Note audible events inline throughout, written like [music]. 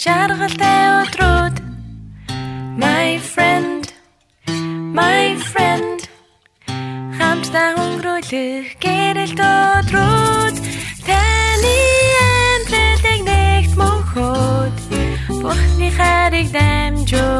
жаргалтай өдрүүд. My friend My friend. Хамтдаа өнгөрүүлэх гэрэл өдрүүд. Таны амьдралыг нэгт мөнхөд Бурхны хайрыг дамжуулъя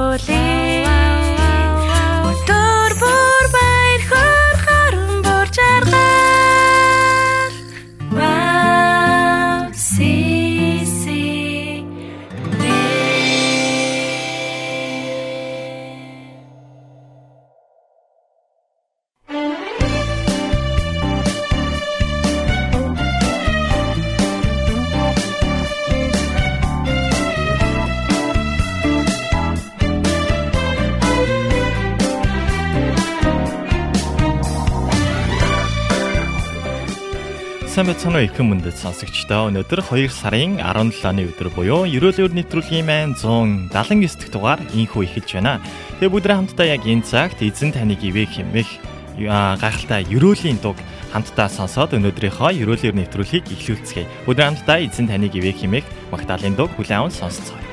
уу их мөндөд сонсогчдоо. Өнөөдөр 2 сарын 17-ны өдөр буюу Ерөөлөөр нэвтрүүлгийн маань 179 дахь дугаар инхүү эхэлж байна. Тэгээ бүгдээ хамтдаа яг энэ цагт эзэн таныг ивэх хэмэх гайхалтай ерөөлийн дуг хамтдаа сонсоод өнөөдрийнхөө Ерөөлөөр нэвтрүүлгийг эхлүүлцгээе. Бүгдээ хамтдаа эзэн таныг ивэх хэмэх магтаалын дуг хүлээн аван сонсцгоё.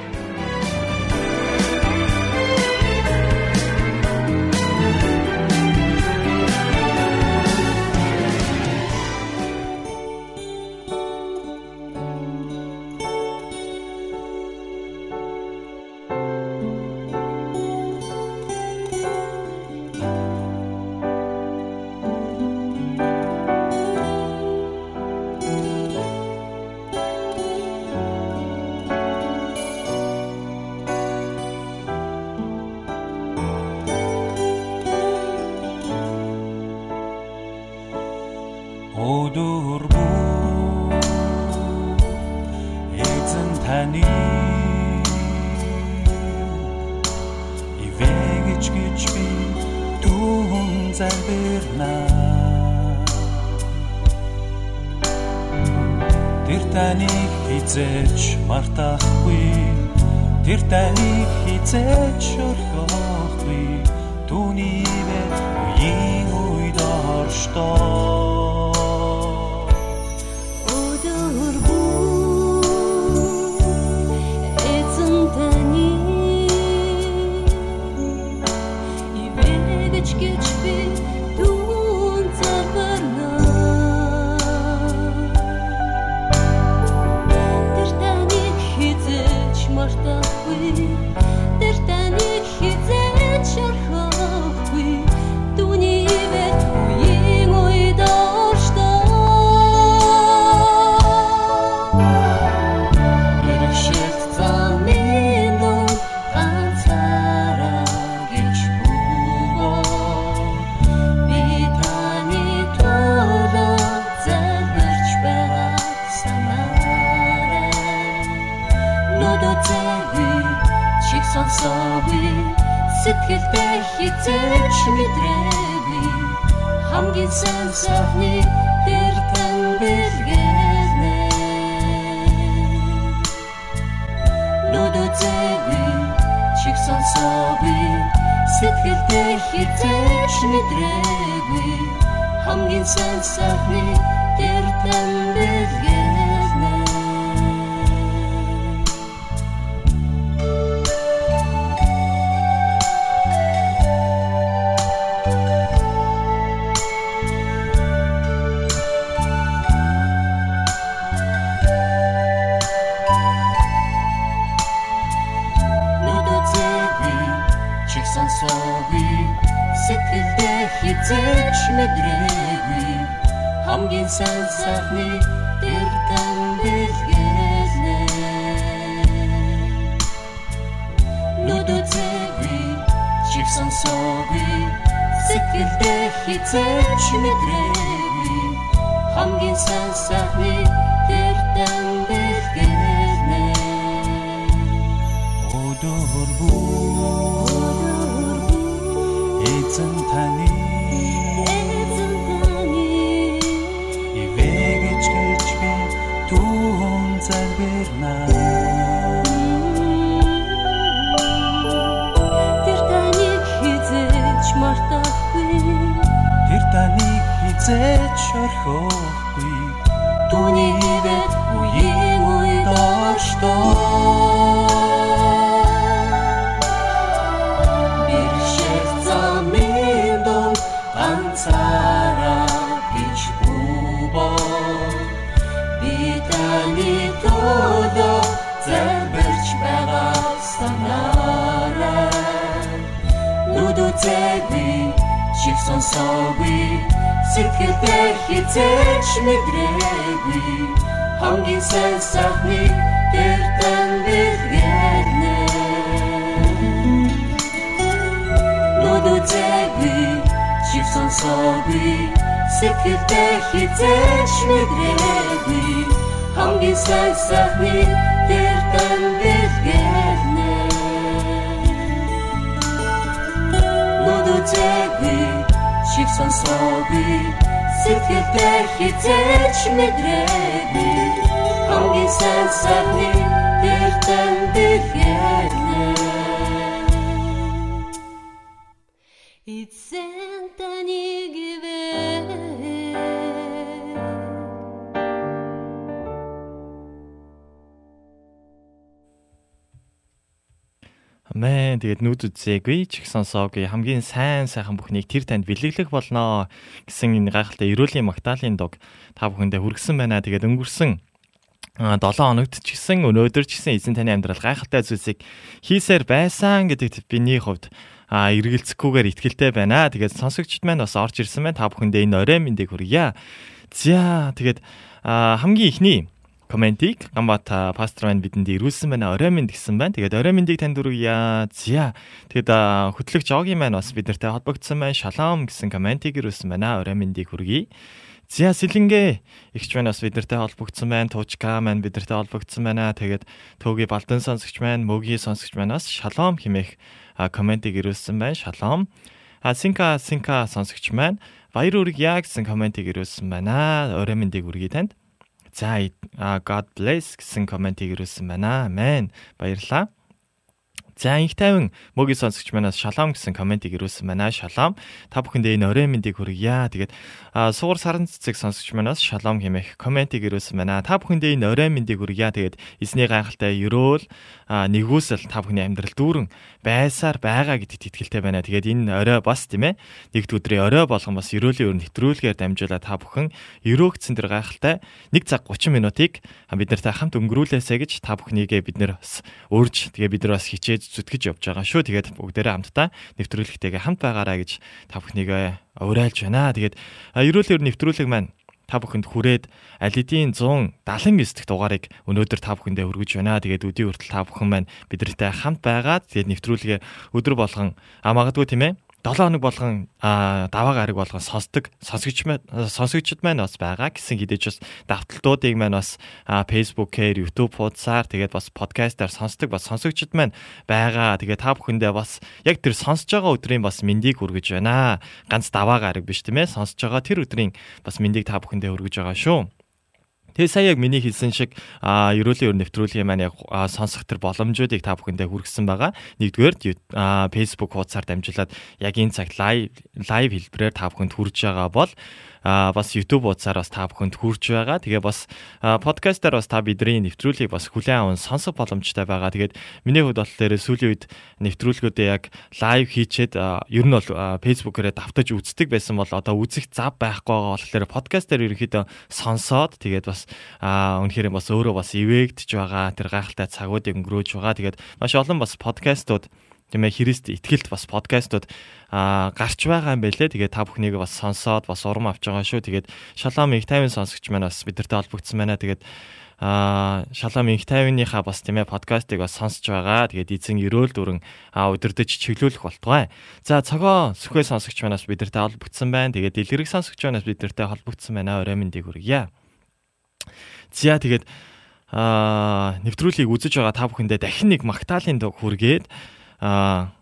Чиг сонсоогүй сэтгэлдээ хизээч мэдрээгүй хамгийн сайн сайхны тэр дан бэлгэрнэ нүдүцээгүй чиг сонсоогүй сэтгэлдээ хизээч мэдрээгүй хамгийн сайн сайхны тэр дан бэлгэрнэ Эцэн Мэн тэгээд нүд үзээгүй ч их сонсоогүй хамгийн сайн сайхан бүхнийг тэр танд бэлэглэх болноо гэсэн энэ гайхалтай эрүүлийн магтаалын дог та бүхэндээ хүргэсэн байна. Тэгээд өнгөрсөн 7 хоногт ч гэсэн өнөөдөр ч гэсэн эзэн таны амьдрал гайхалтай зүйлсийг хийсээр байсан гэдэгт биний хувьд а эргэлзэхгүйгээр ихтгэлтэй байна. Тэгээд сонсогчд маань бас орж ирсэн байна. Та бүхэндээ энэ орой мэндийг хүргье. За тэгээд хамгийн ихний комментиг Гамбата пастор маань бидэнд ирүүлсэн байна. Орой минь гэсэн байна. Тэгээд орой миньдийг танд өргөе. За. Тэгээд хөтлөгч Огийн маань бас бидэртэй холбогдсон байна. Шалом гэсэн комментиг ирүүлсэн байна. Орой миньдийг хүргье. За сэлэнгээ ихч маань бас бидэртэй холбогдсон байна. Туучка маань бидэртэй холбогдсон байна. Тэгээд төөгийн балдан сонсогч маань, мөгийн сонсогч маань бас шалом хэмээх комментиг ирүүлсэн байна. Шалом. А синка синка сонсогч маань баяр үргье гэсэн комментиг ирүүлсэн байна. Орой миньдийг хүргье танд. За God bless гэсэн комментиг ирүүлсэн байна. Амен. Баярлалаа. За их тайван мөгийн сонсогч манаас шалом гэсэн комментиг ирүүлсэн байна. Шалом. Та бүхэндээ энэ орой мэндийг хүргье. Тэгээд суур саран цэцэг сонсогч манаас шалом хэмээх комментиг ирүүлсэн байна. Та бүхэндээ энэ орой мэндийг хүргье. Тэгээд эзний гайхалтай өрөөл нэгүсэл та бүхний амьдрал дүүрэн байсаар байгаа гэдэгт итгэлтэй байна. Тэгээд энэ орой бас тийм ээ нэгд өдрийн орой болгон бас өрөөлийн өр нэвтрүүлгээр дамжуулаад та бүхэн өрөөгцэн тэр гайхалтай 1 цаг 30 минутыг бид нартай хамт өнгөрүүлээсэй гэж та бүхнийгээ бид бас урьж тэгээ бид нар бас хичээж зүтгэж явж байгаа шүү. Тэгээд бүгдээрээ хамтдаа нэвтрүүлэгтэйгээ хамт байгаарай гэж та бүхнийгээ уриалж байна. Тэгээд ерөөл өр нэвтрүүлэг маань та бүхэнд хүрээд алидийн 179 дахь дугаарыг өнөөдөр та бүхэндээ хүргэж байна. Тэгээд өдийн хүртэл та бүхэн маань бидэртэй хамт байгаад тэгээд нэвтрүүлгээ өдөр болгон а магадгүй тийм ээ 7 хоног болгон даваа гараг болгон сонсдог сонсогч маань сонсогчд маань бас байгаа гэсэн хэдэж бас давталтуудыг маань бас Facebook-ээр YouTube хуудасаар тэгээд бас подкастаар сонсдог бас сонсогчд маань байгаа. Тэгээд та бүхэндээ бас яг тэр сонсож байгаа өдрийн бас мэндийг хүргэж байна. Ганц даваа гараг биш тийм ээ сонсож байгаа тэр өдрийн бас мэндийг та бүхэндээ хүргэж байгаа шүү. Тэгээ сая яг миний хэлсэн шиг а ерөөлийн өр нэвтрүүлгийн маань яг сонсох тэр боломжуудыг та бүхэндээ хүргэсэн байгаа. Нэгдүгээр Facebook хуудасаар дамжуулаад яг энэ цагт лайв лайв хэлбэрээр та бүхэнд хүрж байгаа бол а бас YouTube утсаар бас та бүхэнд хүрч байгаа. Тэгээ бас подкастаар бас та бидний нэвтрүүлгийг бас хүлээн аван сонсох боломжтой байгаа. Тэгээд миний хувьд болохоор сүүлийн үед нэвтрүүлгүүдээ яг лайв хийчээд ер нь бол Facebook-ээрээ давтаж үздэг байсан бол одоо үзэх зав байхгүй байгаа болохоор подкастаар ерөнхийдөө сонсоод тэгээд бас үнэхээр бас өөрөө бас ивэгдэж байгаа тэр гайхалтай цагуудыг өнгөрөөж байгаа. Тэгээд маш олон бас подкастууд тийм ээ Христ итгэлт бас подкастууд аа гарч байгаа юм байлээ. Тэгээд та бүхнийг бас сонсоод бас урам авч байгаа шүү. Тэгээд Шалом их тайван сонсогч маань бас бидэртэй холбогдсон байна. Тэгээд аа Шалом их тайвныхаа бас тийм ээ подкастыг бас сонсож байгаа. Тэгээд эзэн өрөөл дүрэн аа удирдах чиглүүлэх болтугай. За цогоо сүхэй сонсогч манаас бидэртэй холбогдсон байна. Тэгээд дэлгэрэг сонсогч манаас бидэртэй холбогдсон байна. Орой мэндийг хүргье. За тэгээд аа нэвтрүүлгийг үзэж байгаа та бүхэндээ дахин нэг магтаалын дог хүргээд аа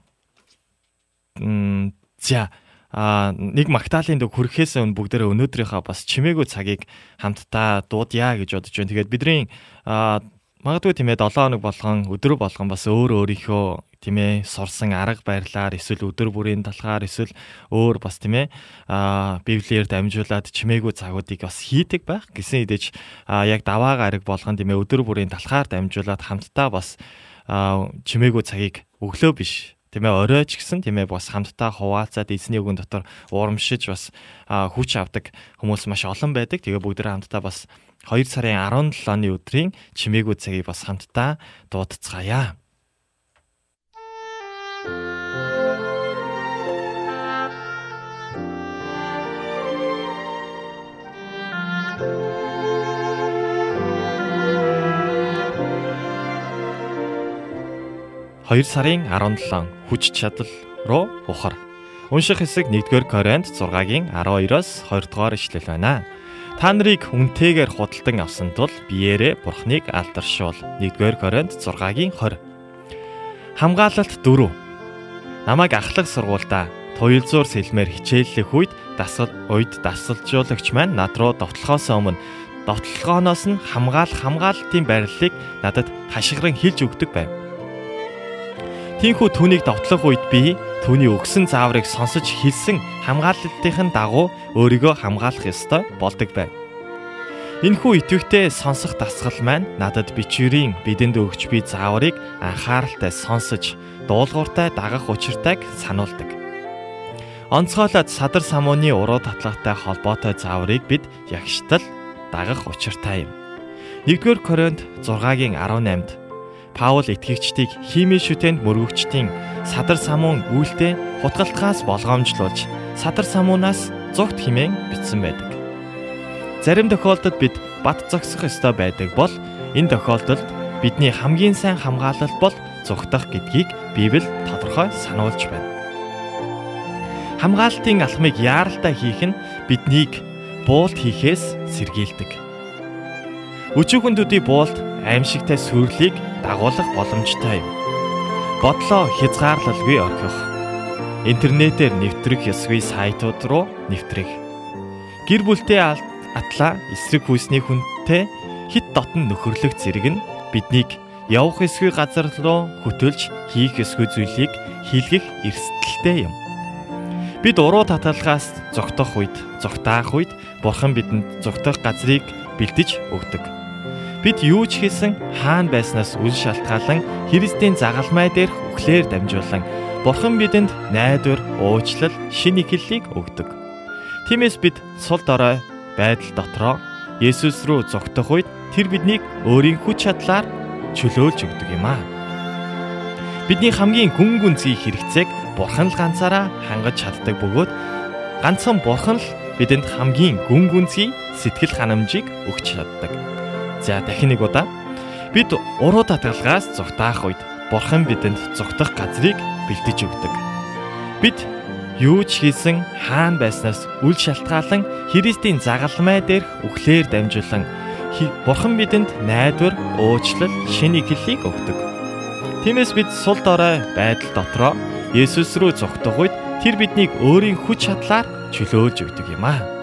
за а нэг магтаалын дөг хүрэхээс өмнө бүгдээрээ өнөөдрийнхөө бас чимээгүй цагийг хамтдаа дуудъя гэж бодож байна. Тэгээд бидний магадгүй тийм ээ 7 хоног болгон өдөр болгон бас өөр өөрийнхөө тийм ээ сурсан арга барилаар эсвэл өдөр бүрийн талаар эсвэл өөр бас тийм ээ библиэр дамжуулаад чимээгүй цагуудыг бас хийдэг байх гэсэн хэдиж яг даваа гараг болгон тийм ээ өдөр бүрийн талхаар дамжуулаад хамтдаа бас чимээгүй цагийг өглөө биш тийм ээ оройч гэсэн тийм ээ бас хамтдаа хуваалцаад эзний үгэн дотор урамшиж бас хүч авдаг хүмүүс маш олон байдаг. Тэгээ бүгдээ хамтдаа бас 2 сарын 17-ны өдрийн чимээгүй цагийг бас хамтдаа дуудацгаая. 2 сарын 17 хүч чадал руу ухар. Унших хэсэг 1-р Коринт 6-гийн 12-оос 20-р ишлэл байна. Та нарыг үнтэйгээр худалдан авсан тул биеэрээ Бурхныг алдаршуул. 1-р Коринт 6-гийн 20. Хамгаалалт 4. Намайг ахлах сургуультай туйлзуур сэлмээр хичээллэх үед дасгал үед дасгалжуулагч маань над руу довтлохоос өмнө довтлогооноос нь хамгаалах хамгаалалтын бариллыг надад хашгиран хэлж өгдөг байв. Тиймээс түүнийг довтлох үед би түүний өгсөн зааврыг сонсож хэлсэн хамгаалалтын дагуу өөрийгөө хамгаалах ёстой болдог байв. Энэхүү итвэхтэй сонсох дасгал маань надад бичвэрийн бидэнд өгч буй зааврыг анхааралтай сонсож дуулууртай дагах учиртайг сануулдаг. Онцгойлоод садар самууны уруу татлагтай холбоотой зааврыг бид ягштал дагах учиртай юм. 1-р Коринт 6-гийн 18-д Паул итгэгчдийг химийн шүтэнд мөргөгчдийн садар самуун үйлдэл хутгалтгаас болгоомжлуулж садар самуунаас зүгт химэн бичсэн байдаг. Зарим тохиолдолд бид бат зогсох ёстой байдаг бол энэ тохиолдолд бидний хамгийн сайн хамгаалалт бол зүгтах гэдгийг Библи тодорхой сануулж байна. Хамгаалтын алхмыг яаралтай хийх нь биднийг буулт хийхээс сэргийлдэг. Өчүүхэн төдий буулт аимшигтай сүрлийг дагуулах боломжтой юм. Бодлоо хязгаарлалгүй орхих. Интернетээр нэвтрэх ёсгүй сайтууд руу нэвтрэх. Гэр бүлтэй атлаа эсрэг хүйсний хүнтэй хит дотн нөхөрлөх зэрэг нь биднийг явах эсгүй газар руу хөтөлж хийх эсгүй зүйлийг хийлгэх эрсдэлтэй юм. Бид уруу таталгаас зогтох үед, зогтаах үед Бурхан бидэнд зогтох газрыг бэлдэж өгдөг. Бид юу ч хийсэн хаана байснаас үл шалтгаалan Христийн загалмай дээрх үхлээр дамжуулан Бурхан бидэнд найдвар, уучлал, шин ихлэлийг өгдөг. Тиймээс бид сул дорой байдал дотроо Есүс рүү зогтох үед тэр биднийг өөрийн хүч чадлаар чөлөөлж өгдөг юм аа. Бидний хамгийн гүн гүнзгий хэрэгцээг Бурхан л ганцаараа хангаж чаддаг бөгөөд ганцхан Бурхан л бидэнд хамгийн гүн гүнзгий сэтгэл ханамжийг өгч чаддаг. За дахин нэг удаа бид уруу татгалгаас зүгтаах үед Бурхан бидэнд зүгтах газрыг бэлдэж өгдөг. Бид юу ч хийсэн хаана байснаас үл шалтгаалan Христийн загалмай дээрх үхлээр дамжуулан Бурхан бидэнд найдвар, уучлал, шин ихлэлийг өгдөг. Тиймээс бид сул дорой байдал дотроо Есүс рүү зүгтах үед тэр биднийг өөрийн хүч чадлаар чөлөөлж өгдөг юм аа.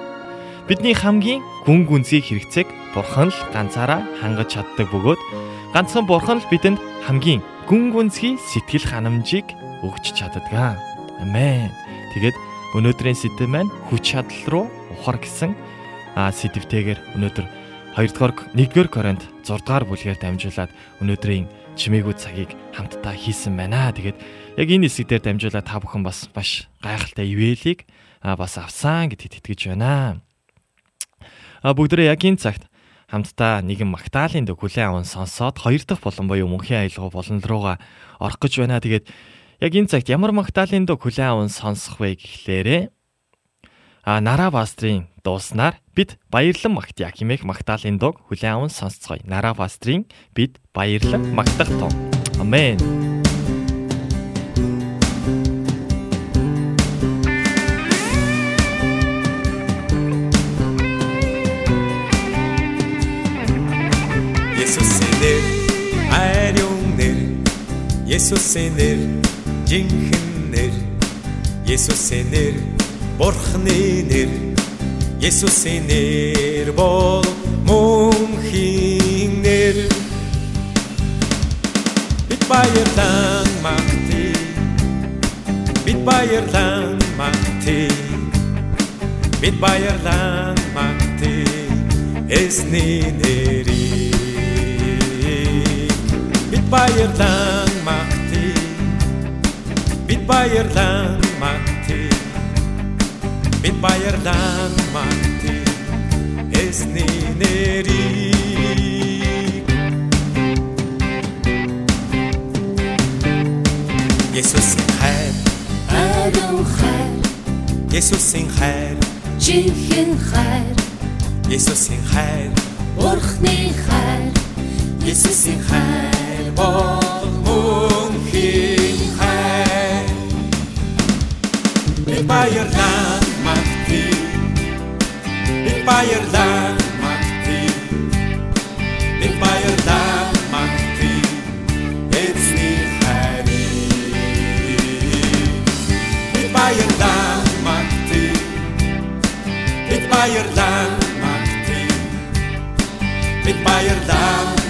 Бидний хамгийн гүн гүнзгий хэрэгцээг Бурхан л ганцаараа хангаж чаддаг бөгөөд ганцхан Бурхан л бидэнд хамгийн гүн гүнзгий сэтгэл ханамжийг өгч чаддаг. Амен. Тэгээд өнөөдрийн сэдэв маань хүч чадал руу ухар гэсэн сэдвтэйгээр өнөөдөр 2 дугаар 1-р Коринт 6 дугаар бүлгээр дамжуулаад өнөөдрийн чимээгүүд цагийг хамтдаа хийсэн байна. Тэгээд яг энэ хэсэгдээр дамжуулаад та бүхэн бас маш гайхалтай ивэлийг бас авсан гэдэгт итгэж байна бүгдээ яг энэ цагт хамтдаа нэгэн Магдалины дэг хүлэн аван сонсоод хоёр дахь болон буюу мөнхийн аялал болон руугаа орох гэж байна. Тэгээд яг энэ цагт ямар Магдалины дэг хүлэн аван сонсох вэ гэхлээрээ а Нара пастрын дууснаар бид баярлан магтъя хэмээх Магдалины дог хүлэн аван сонсцгоё. Нара пастрын бид баярлан магтах том. Амен. Есүсийн нэр жинхэнэ нэр Есүсийн нэр Бурхны нэр Есүсийн нэр бол мөнхийн нэр Бид баярлан магтъя Бид баярлан магтъя Бид баярлан магтъя Эсний нэрийг Бид баярлан Бид баярлан магтъя Бид баярлан магтъя Эсний нэрийг Есүсийн хайр Ариун хайр Есүсийн хайр Жинхэнэ хайр Есүсийн хайр Бурхны хайр Есүсийн хайр бол баярлаа магтъя бид баярлаа магтъя бид баярлаа магтъя эцний хайрыг бид баярлаа магтъя бид баярлаа магтъя бид баярлаа магтъя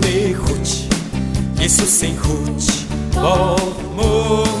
Бурхны хүч Есүсийн хүч Бомгийн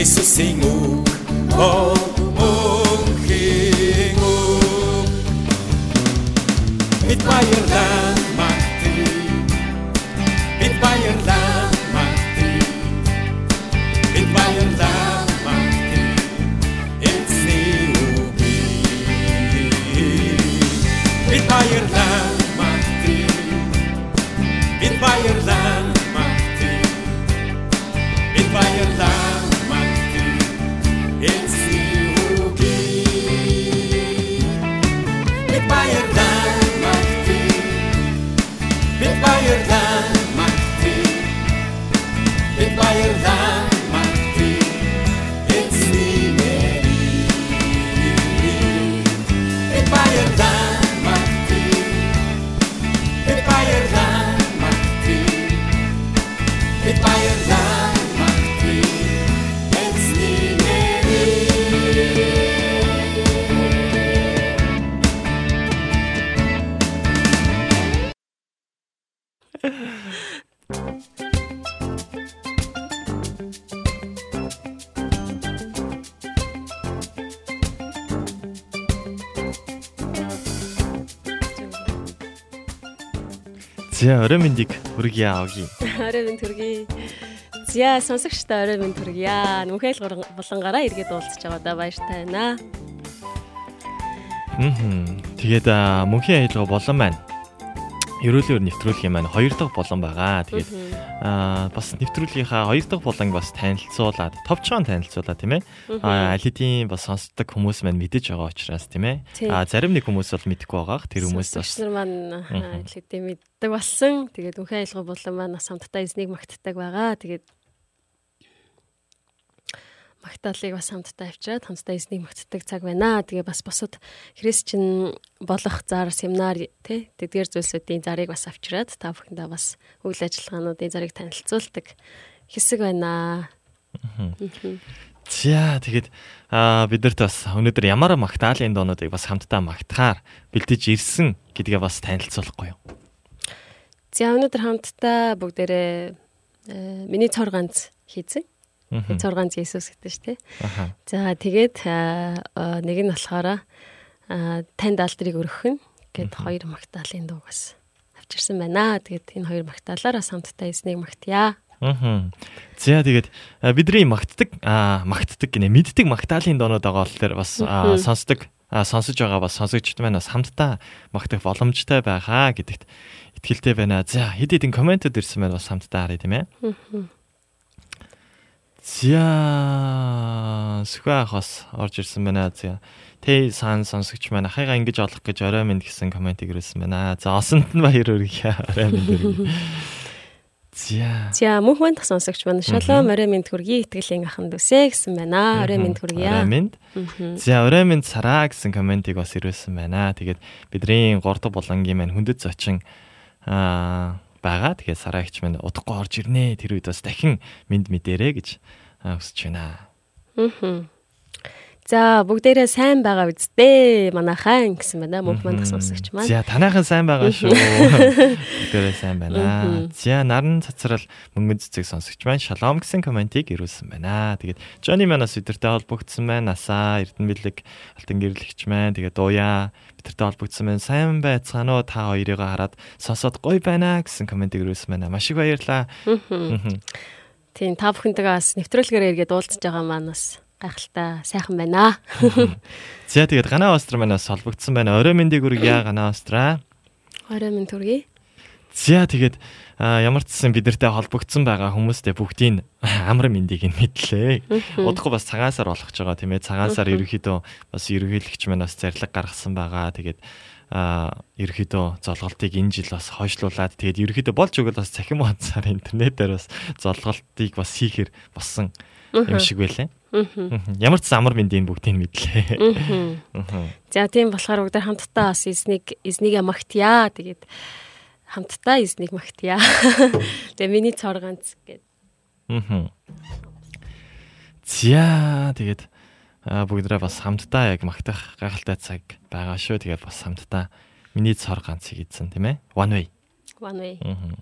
Есүсийн үг Мөнхийн үг Бид баярлаа магтъя За орой мэндийг хүргье авъя. [laughs] Орой минь төргий. Зя сонсогчтой орой минь төргийа. Нүхэл булангараа эргээд уулзч байгаа да баяртай байна. Мм. Тэгээд мөнхийн аялга болон маань ерөөлөөр нэвтрүүлгийн маань хоёр дахь болон байгаа. Тэгээд аа бас нэвтрүүлгийнхаа хоёр дахь болонг бас танилцуулаад, товчхон танилцуулаад тийм ээ. Аа аль хэдийн бас сонсдог хүмүүс маань мэдэж байгаа учраас тийм ээ. Аа зарим нэг хүмүүс бол мэдэхгүй байгаах. Тэр хүмүүс бас нар маань хэлэхдээ мэддэг болсон. Тэгээд үнхэн аялга болон маань бас хамтдаа эзнийг магтдаг байгаа. Тэгээд магтаалыг бас хамтдаа авчираад хамтдаа эзнийг магтдаг цаг байна. Тэгээ бас бусад христчин болох зар семинар тий тэдгээр зүйлсүүдийн зарыг бас авчираад та бүхэндээ бас үйл ажиллагаануудын зарыг танилцуулдаг хэсэг байна. За тэгээд аа бидэрт бас өнөөдөр ямар магтаалын доонуудыг бас хамтдаа магтахаар бэлдэж ирсэн гэдгээ бас танилцуулахгүй юу? За өнөөдөр хамтдаа бүгдээрээ э, миний цор ганц хийцэн. Мгм. Цор ганц Иесус гэдэг шүү дээ. За тэгээд аа, аа, нэг нь болохоор аа, танд алдрыг өргөх нь гэд хоёр магтаалын дуу бас авчирсан байна. Тэгээд энэ хоёр магтаалаар бас хамтдаа эзнийг магтъя. Мгм. За тэгээд бидний магтдаг аа магтдаг гинэ мэддэг магтаалын доонууд байгаа бол тэр бас аа, сонсдог аа, сонсож байгаа бас сонсогчд маань бас хамтдаа магтах боломжтой байхаа гэдэгт итгэлтэй байна. За хэд хэдэн комментод ирсэн байна бас хамтдаа харъя тийм ээ. За сүхэх бас орж ирсэн байна. За Тэ сан сонсогч маань ахыгаа ингэж олох гэж орой минь гэсэн комментиг ирсэн байна. За осонд нь баяр хүргье. Орой минь хүргье. За За мөнх манд сонсогч маань шалом орой минь хүргий итгэлийн аханд үсэ гэсэн байна. Орой минь Орой хүргье. минь. За орой минь цараа гэсэн комментиг бас ирүүлсэн байна. Тэгээд бидний 3 дахь болонгийн маань хүндэт зочин аа байгаа. Тэгэхээр сараагч минь удахгүй орж ирнэ. Тэр үед бас дахин минд мэдэрэ гэж хүсэж байна. Аа. За бүгдээрээ сайн байгаа үсттэй манайхан гэсэн байна. Мөнх мандах сонсогч маань. За танайхан сайн байгаа шүү. [laughs] Бүгдээрээ сайн байна. За наран цацрал мөнгөн цэцэг сонсогч маань шалом гэсэн комментиг ирүүлсэн байна. Тэгээд Johnny манаас өдөртэй холбогдсон байна. Насаа Эрдэнэ бэлэг алтан гэрлэгч маань. Тэгээд Дуяа бидэртэй холбогдсон байна. Сайн байцгаана уу? Та хоёрыг хараад сонсоод гоё байна гэсэн комментиг ирүүлсэн байна. Маш их баярлалаа. Тийм та бүхэнтэйгээ бас нэвтрүүлгээр эргээд уулзж байгаа маань бас гайхалтай сайхан байна. За тэгээд Ганаа Остр манаас холбогдсон байна. Орой мэндийг хүргье Ганаа Остра. Орой мэнд хүргье. За тэгээд ямар ч гэсэн бидэртэй холбогдсон байгаа хүмүүстээ бүгдийн амар мэндийг нь мэдлээ. Удахгүй бас цагаансаар болгож байгаа тийм ээ. Цагаансаар ерөөхдөө бас ерөөлөгч манаас зарлаг гаргасан байгаа. Тэгээд а ерөөхдөө золголтыг энэ жил бас хойшлуулад тэгээд ерөөхдөө болж өгөл бас цахим ханцаар интернетээр бас золголтыг бас хийхэр болсон юм шиг байлаа. Ямар ч амар мэндийн бүгдийг мэдлээ. За тийм болохоор бүгд хамтдаа бас эзнийг эзнийг магтъя. Тэгээд хамтдаа эзнийг магтъя. [laughs] Тэгээ миний цор ганц гээд. Аа. За тэгээд бүгдрээ бас хамтдаа яг магтах гайхалтай цаг байгаа шүү. Тэгээд бас хамтдаа миний цор ганцыг эзэн тийм ээ. One way. One way. Аа.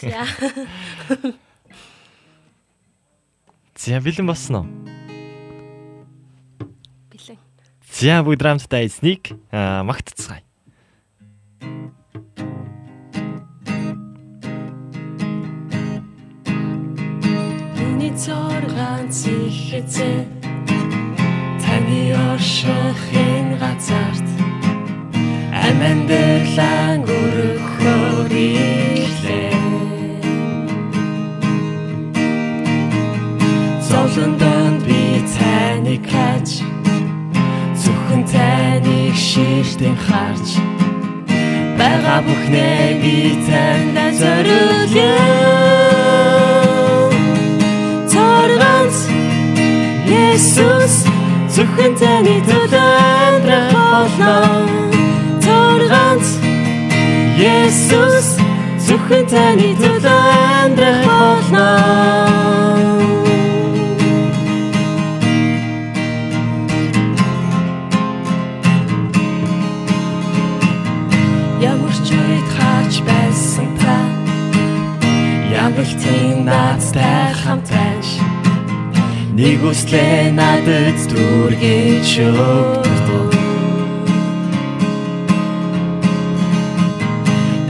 За. За бэлэн болсон уу? Бэлэн. За бүгд хамтдаа эзнийг магтцгаая. Миний цор ганц их эзэн таны оршихын газарт амандэрлан өрөхөөр ирлээ Зовлондон шиrdэн харж байгаа бүхнээ би танд зориулъя. Торганц Есүс зөвхөн таны төлөө амьдрах болно. Торганц Есүс зөвхөн таны төлөө амьдрах болно наадтай хамтайш Нэг үслээ надад дүргэж өгдөг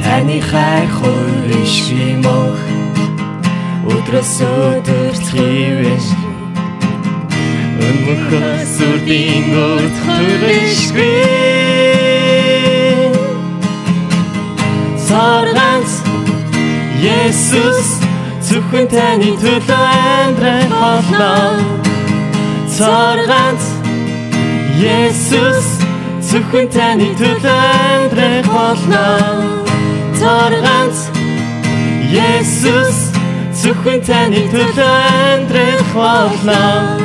Таны хайр хөришгүй мөх Өдрөөс өдөрт хивэж Өнмөхөөс үрдийн өрт хөришгүй Сарганц Есүс зөвхөн таны төлөө амьдрах болно. Сарганц Есүс зөвхөн таны төлөө амьдрах болно. Сарганц Есүс зөвхөн таны төлөө амьдрах болно.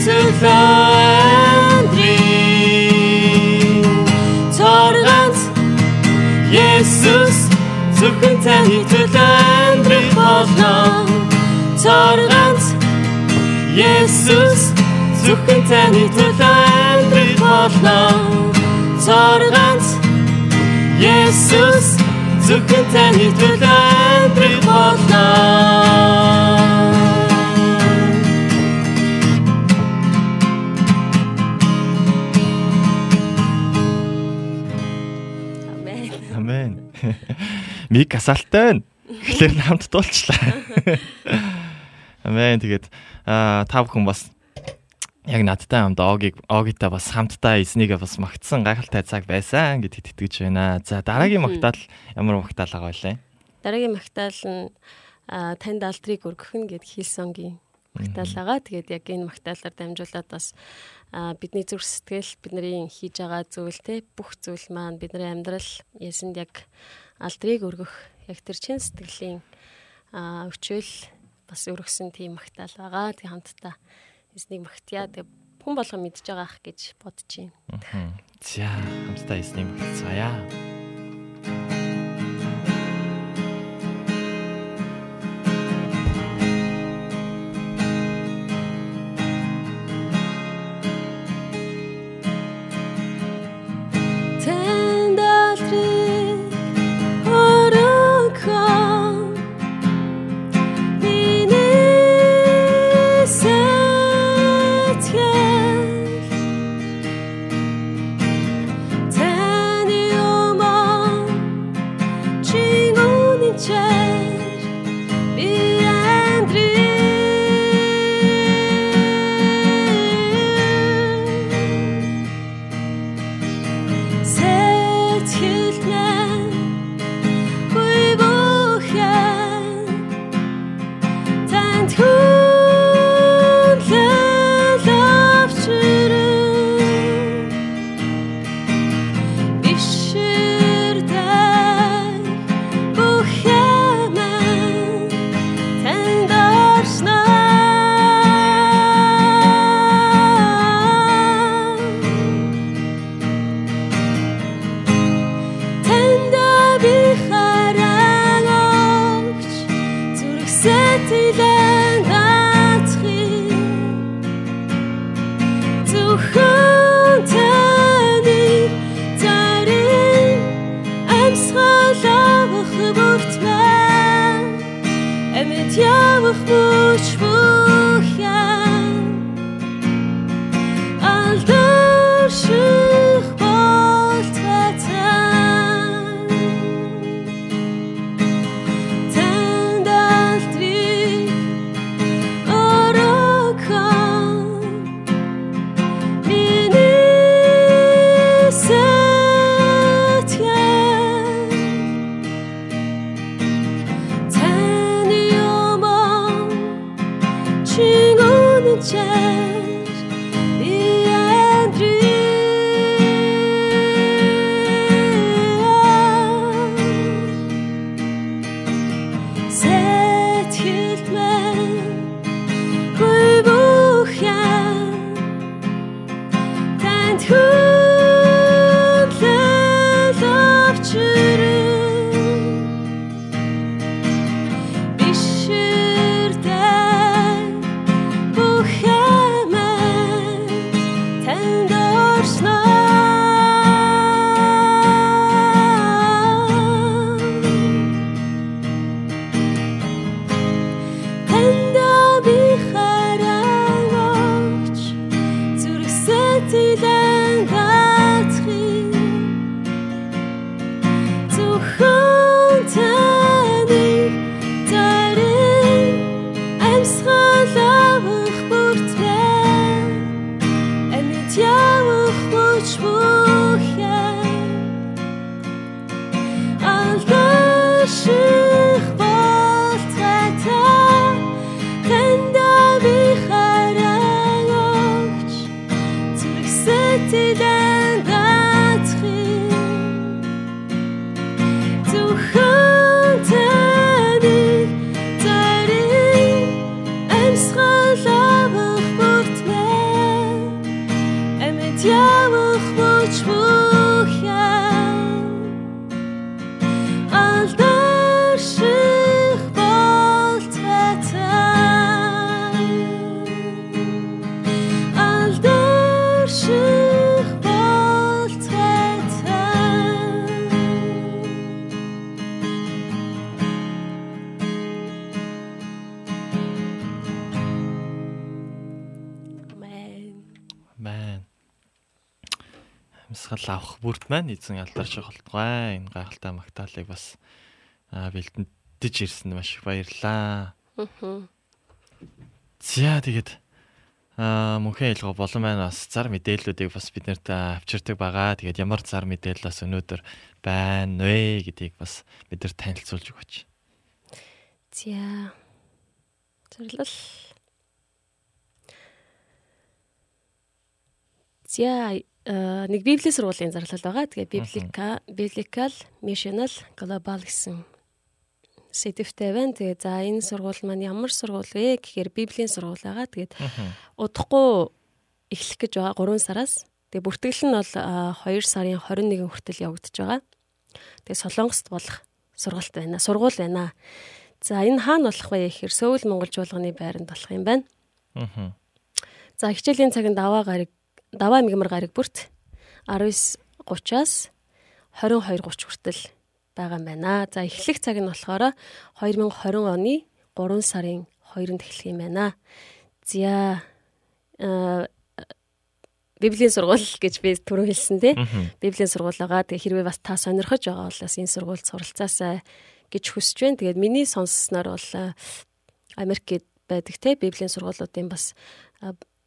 Таны төлөө амьдрий Цорганц Есүс зөвхөн таны төлөө амьдрах болно. Цорганц Есүс зөвхөн таны төлөө амьдрах болно Цорганц Есүс зөвхөн таны төлөө амьдрах болно Миг асаалтай байна. Тэгэхээр хамт дуулчлаа. Амен. Тэгээд аа та бүхэн бас яг надтай хамт Огийг Огитай бас хамтдаа эзнийг бас магтсан гайхалтай цаг байсан гэдэгт итгэж байна. За дараагийн магтаал ямар магтаал байгаа вэ? Дараагийн магтаал нь танд алдрыг өргөх нь гэд Хилсонгийн магтаал байгаа. Тэгээд яг энэ магтаалаар дамжуулаад бас бидний зүрх сэтгэл, бидний хийж байгаа зүйл те бүх зүйл маань бидний амьдрал ясэнд яг алдрыг өргөх яг тэр чин сэтгэлийн өчөөл бас өргөсөн тийм магтаал байгаа. Тэг хамтдаа эзнийг магтъя. Тэг хүн болго мэдж байгаа ах гэж бодож байна. За хамтдаа эзнийг магтцгаая. Явах бүч маань эзэн алдарч болтугай. Энэ гайхалтай магтаалыг бас аа бэлтэнтэж ирсэн маш их баярлаа. За тэгээд аа мөнхийн айлгоо болон маань бас зар мэдээллүүдийг бас бид нарт авчирдаг байгаа. Тэгээд ямар зар мэдээлэл бас өнөөдөр байна вэ гэдгийг бас бидэрт танилцуулж өгөөч. За. Зөвлөл. За нэг библийн сургуулийн зарлал байгаа. Тэгээ библика biblical missional global гэсэн сэдвтэй байна. Тэгээ за энэ сургууль маань ямар сургууль вэ гэхээр библийн сургууль байгаа. Тэгээд удахгүй эхлэх гэж байгаа 3 сараас. Тэгээ бүртгэл нь бол а, 2 сарын 21 хүртэл явагдаж байгаа. Тэгээ Солонгост болох сургалт байна. Сургууль байна. За энэ хаана болох вэ гэхээр Сөүл Монголжуулганы байранд болох юм байна. Аа. За хичээлийн цагт даваа гараг даваа мигмар гараг бүрт 19:30-аас 22:30 хүртэл байгаа юм байна. За эхлэх цаг нь болохоор 2020 оны 3 сарын 2-нд эхлэх юм байна. За Библийн сургууль гэж би түрүү хэлсэн тий. Библийн сургууль байгаа. Тэгээ хэрвээ бас та сонирхож байгаа бол бас энэ сургуульд суралцаасаа гэж хүсэж байна. Тэгээд миний сонссноор бол Америкт байдаг тий Библийн сургуулиудын бас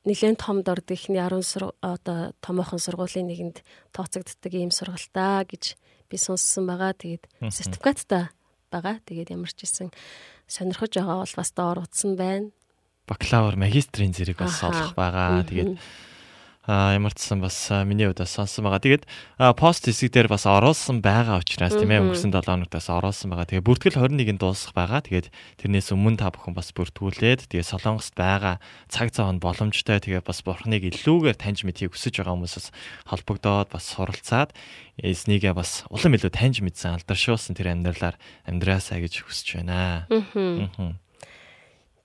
нэлээд том дорд ихний 10 сур одоо томоохон сургуулийн нэгэнд тооцогддог ийм сургалтаа гэж би сонссон байгаа. Тэгээд сертификаттай байгаа. Тэгээд ямар ч гэсэн сонирхож байгаа бол бас доор утсан байна. бакалавр магистрийн зэрэг бас олох байгаа. Тэгээд а ямар ч сан бас миний хувьд сонсон байгаа. Тэгээд пост хэсэг дээр бас оруулсан байгаа учраас тийм ээ өнгөрсөн 7 хоногтаас оруулсан байгаа. Тэгээд бүртгэл 21-нд дуусах байгаа. Тэгээд тэрнээс өмнө та бүхэн бас бүртгүүлээд тэгээд Солонгост байгаа цаг цаанд боломжтой тэгээд бас бурхныг илүүгээр таньж мэдхийг хүсэж байгаа хүмүүсээс холбогдоод бас суралцаад эзнийгээ бас улам илүү таньж мэдсэн алдаршуулсан тэр амьдралаар амьдраасаа гэж хүсэж байна. Аа.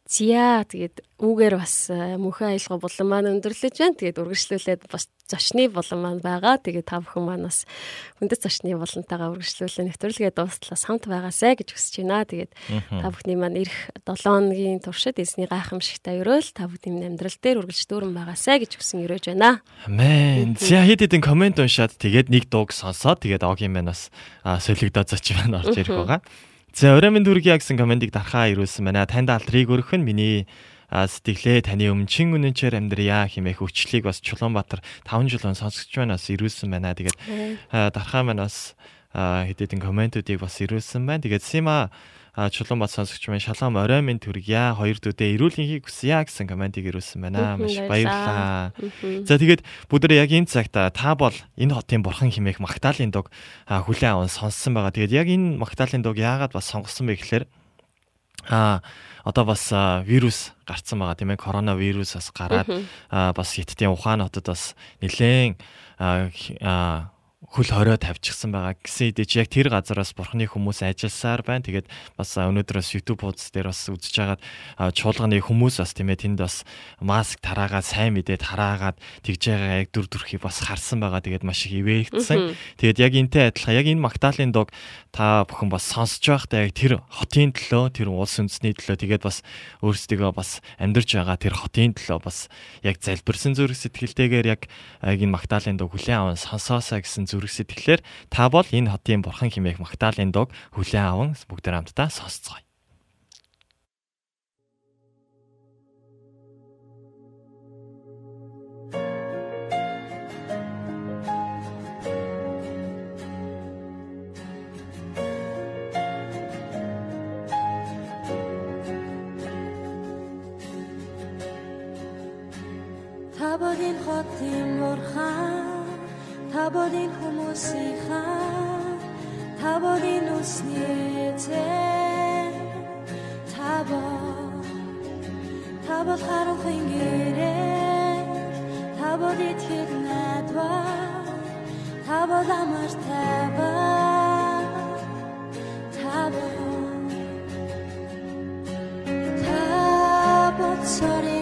Зя тэгээд үүгээр бас э, мөнхөн аялга болон маань өндөрлөж байна. Тэгээд үргэлжлүүлээд бас зочны болон маань байгаа. Тэгээд та бүхэн маань бас хүндэт зочны болонтойгоо үргэлжлүүлэн нэвтрүүлгээ дуустлаас хамт байгаасай гэж хүсэж байна. Тэгээд та бүхний маань ирэх 7 хоногийн туршид эзний гайхамшигтай өрөөл та бүхний амьдрал дээр үргэлжлүүлэн байгаасай гэж хүсэн өрөөж байна. Амен. За хэд хэдэн комент уншаад тэгээд нэг дууг сонсоод тэгээд огийн маань бас солигдоод зоч байна орж ирэх байгаа. За оройн дүргийа гэсэн комментиг дарахаа ирүүлсэн байна. Танд алтрыг өргөх нь миний сэтгэлээ таны өмчин үнэнчээр амьдрья хэмээх өвчлийг бас Чулуунбаатар 5 жилийн сонсогч байна бас ирүүлсэн байна. Тэгээд дарахаа маань бас а, хэд хэдэн комментүүдийг бас ирүүлсэн байна. Тэгээд Сима а, Чулуунбаатар сонсогч маань шалгам оройн минь төргийа хоёр дүүдээ ирүүлэнхийг хүсье гэсэн комментиг ирүүлсэн байна. Маш баярлалаа. За тэгээд бүгд яг энэ цагт а, та бол энэ хотын бурхан химээх магтаалын дуг а, хүлээн аван сонссон байгаа. Тэгээд яг энэ магтаалын дуг яагаад бас сонгосон бэ гэхээр а одоо бас вирус гарцсан байгаа тийм ээ коронавирус бас гараад бас хиттийн Ухаан хотод бас нэлээд хөл хорио тавьчихсан байгаа гэсэн идэ чи яг тэр газараас бурхны хүмүүс ажилласаар байна. Тэгээд бас өнөөдрөөс YouTube хуудас дээр бас үзэж хагаад чуулганы хүмүүс бас тийм ээ тэнд бас маск тараагаад сайн мэдээд хараагаад тэгж байгаа яг дүр төрхийг бас харсан байгаа. Тэгээд маш их ивээгдсэн. Тэгээд яг энтэй адилхан яг энэ магтаалын дог та бүхэн бас сонсож байхдаа яг тэр хотын төлөө тэр улс үндэсний төлөө тэгээд бас өөрсдөө бас амьдарч байгаа тэр хотын төлөө бас яг залбирсан зүрх сэтгэлтэйгээр яг энэ магтаалын дог хүлээн аван сонсоосаа гэсэн зүрх сэтгэлээр та бол энэ хотын бурхан химээх магтаалын дог хүлээн аван бүгд хамтдаа сонсцгоё. та bodin хүмүүсийнхаа та bodin үснээтэй та бол та бол харанхуй гэрээ. Та бол итгэл надва. Та бол амар тава та бол та бол sorry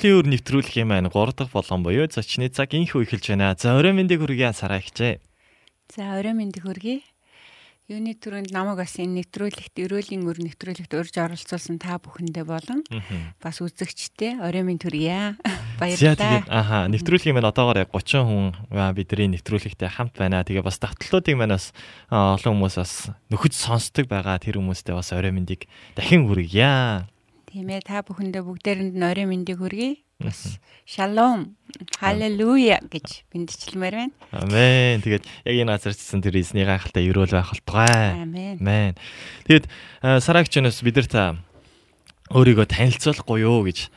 Ерөөлийн өр нэвтрүүлэх юм байна. 3 дахь болгон буюу зочны цаг инхүү эхэлж байна. За, орой мэндийг хүргье сараа ихчээ. За орой мэндийг хүргэе. Юуны түрүүнд намайг бас энэ нэвтрүүлэгт ерөөлийн өр нэвтрүүлэгт урьж оролцуулсан та бүхэндээ болон бас үзэгчтэй орой хүргье. [laughs] За, Баярлалаа. аха, нэвтрүүлэх юм байна. Одоогоор яг 30 хүн бидний нэвтрүүлэгтэй хамт байна. Тэгээ бас давталтуудыг маань бас олон хүмүүс бас нөхөж сонсдог байгаа. Тэр хүмүүстээ бас орой мэндийг дахин хүргье. Тийм ээ та бүхэндээ бүгдээрэнд орой мэндийг хүргэе. Бас шалом, халелуя гэж бэлдчихлмээр байна. Амен. Тэгээд яг энэ газар чсэн тэр эзний гайхалтай өрөөл байх болтугай. Амен. Амен. Тэгээд аа, сараагчнаас бид нар та өөрийгөө танилцуулахгүй юу гэж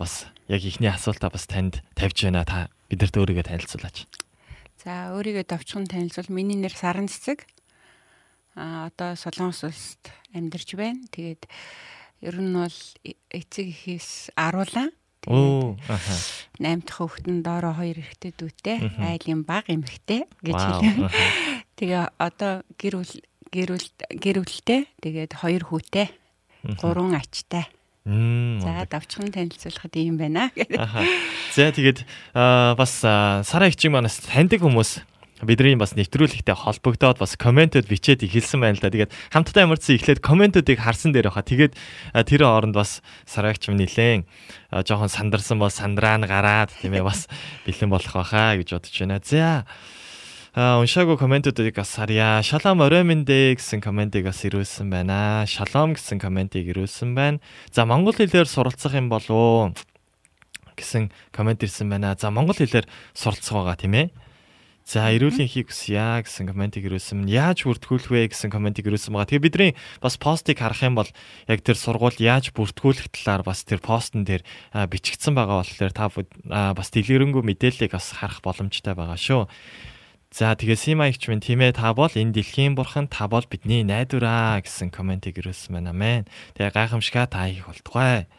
бас яг ихний асуултаа бас танд тавьж байна. Та бидэрт өөрийгөө танилцуулаач. За өөрийгөө давчхан танилцвал миний нэр Саран цэцэг. А одоо Солонгос улсад амьдарч байна. Тэгээд ер нь бол эцэг эхээс аруулаа. Оо. Аха. 8 дахь хүүхэд нь доороо 2 эрэгтэй дүүтэй, айлын баг эмэгтэй гэж хэлээ. [laughs] Тэгээ одоо гэр бүл гэр бүл гэр бүлтэй тэгээд 2 хүүтэй, 3 ачтай. За давчхан танилцуулахад ийм байна. За тэгээд бас аа, сараа ихчиг манаас таньдаг хүмүүс бидний бас нэвтрүүлэгтэй холбогдоод бас комментод бичээд ихэлсэн байна л да. Тэгээд хамтдаа ямарчсан эхлээд комментодыг харсан дээр баха. Тэгээд а, тэр хооронд бас сараагч юм нилээн а, жоохон сандарсан бол сандраа нь гараад тийм ээ бас бэлэн болох байхаа гэж бодож байна. За Аа уншаагүй комментуудыг бас харъя. Шалом орой мэндэ гэсэн комментиг бас ирүүлсэн байна. Шалом гэсэн комментиг ирүүлсэн байна. За монгол хэлээр суралцах юм болов гэсэн коммент ирсэн байна. За монгол хэлээр суралцах байгаа тийм ээ. За эрүүлийн хийх хүсье гэсэн комментиг ирүүлсэн. Яаж бүртгүүлэх вэ гэсэн комментиг ирүүлсэн байгаа. Тэгээ бидний бас постыг харах юм бол яг тэр сургууль яаж бүртгүүлэх талаар бас тэр постн дээр бичигдсэн байгаа болохоор та бас дэлгэрэнгүй мэдээллийг бас харах боломжтой байгаа шүү. За тэгээ Сима ихч минь тийм ээ та бол энэ дэлхийн бурхан та бол бидний найдвараа гэсэн комментиг ирүүлсэн байна мэн. Тэгээ гайхамшигаа та их болтугай.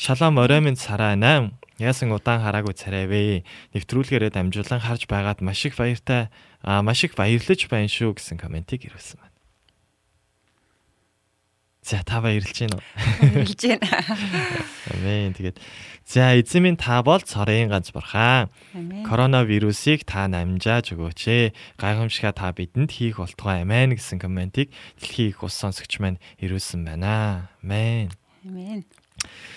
Шалом орой минь сараа 8 Яасан удаан хараагүй царайвэ. Нэвтрүүлгээрээ дамжуулан харж байгаад маш их баяртай аа маш их баярлаж байна шүү гэсэн комментиг ирүүлсэн байна. За та баярлж байна уу? Баярлж байна. [laughs] Амен. Тэгээд за эзэн минь та бол цорын ганц бурхан. Коронавирусыг та намжааж өгөөч ээ. Гайхамшигаа та бидэнд хийх болтугай амен гэсэн комментиг дэлхийн их ус сонсогч маань ирүүлсэн байна. Амен. Амен.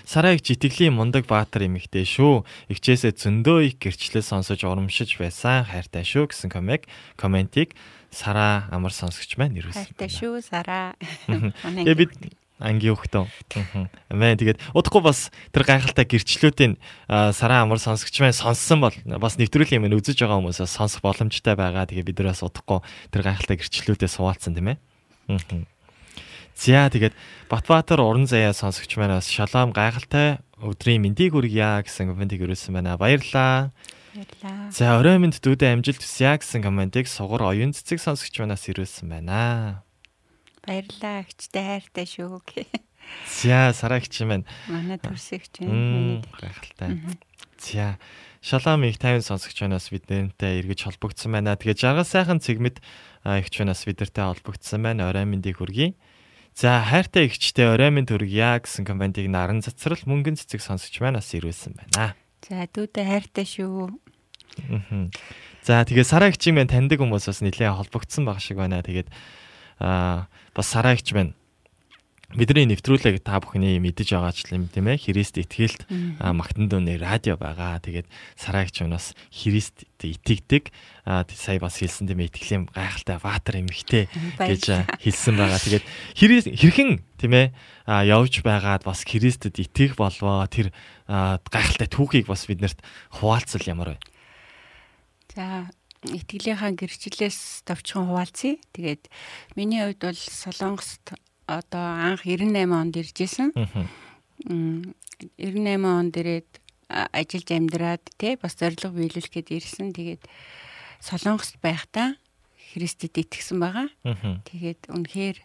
Сараа их итгэлийн мундаг баатар эмэгтэй шүү. Игчээсээ зөндөө их гэрчлэл сонсож урамшиж байсан хайртай шүү гэсэн коммент комментиг Сараа амар сонсогч маань ирүүлсэн. Хайртай шүү Сараа. [laughs] Тэгээ бид ангийн хөхтөө. Амин тэгээд удахгүй бас тэр гайхалтай гэрчлүүдийн сараа амар сонсогч маань сонссон бол бас нэвтрүүлгийн юм үзэж байгаа хүмүүсээс сонсох боломжтой байгаа. Тэгээ бид нараас удахгүй тэр гайхалтай гэрчлүүдээ суулцсан тийм ээ. За тэгээд Батбаатар уран заяа сонсогч маань бас шалом гайхалтай өдрийн мэндийг хүргье гэсэн комментиг өрөөсөн байна. Баярлалаа. Баярлалаа. За орой минь дүүдэ амжилт хүсье гэсэн комментиг сугар оюун цэцэг сонсогч манаас ирүүлсэн байна. Баярлалаа. Агчтай хайртай шүү. За сарагч маань манай төрсөгч байна. Гайхалтай. За шалом их 50 сонсогч манаас бидэнтэй эргэж холбогдсон байна. Тэгээ жаргал сайхан цэгмэд ихч манаас бидэртэй холбогдсон байна. Орой мэндийг хүргье. За хайртай ихчтэй орой минь төргийа гэсэн комментиг наран цацрал мөнгөн цэцэг сонсогч маань бас ирүүлсэн байна. За дүүдээ хайртай шүү. За тэгээ сараа ихчийн маань таньдаг хүмүүс бас нэлээд холбогдсон баг шиг байна. Тэгээд аа бас сараа ихч маань бидний нэвтрүүлэг та бүхний мэдэж байгаа ч юм тийм ээ Христ итгэлт магтан дууны радио байгаа. Тэгээд сараагч унаас Христ итгэдэг. Сая бас хэлсэн тийм ээ итгэлийн гайхалтай ватер эмхтэй [laughs] гэж хэлсэн байгаа. Тэгээд Христ хэрхэн тийм ээ явж байгаад бас Христэд итгэх болвоо тэр гайхалтай түүхийг бас биднэрт хуваалцал ямар вэ? За итгэлийнхаа гэрчлэлээс товчхон хуваалцъя. Тэгээд миний хувьд бол Солонгост одоо анх 98 онд иржсэн. 98 онд ирээд ажиллаж амьдраад тий бас зориг биелүүлэхэд ирсэн. Тэгээд Солонгост байхдаа Христэд итгэсэн байгаа. Тэгээд үнэхээр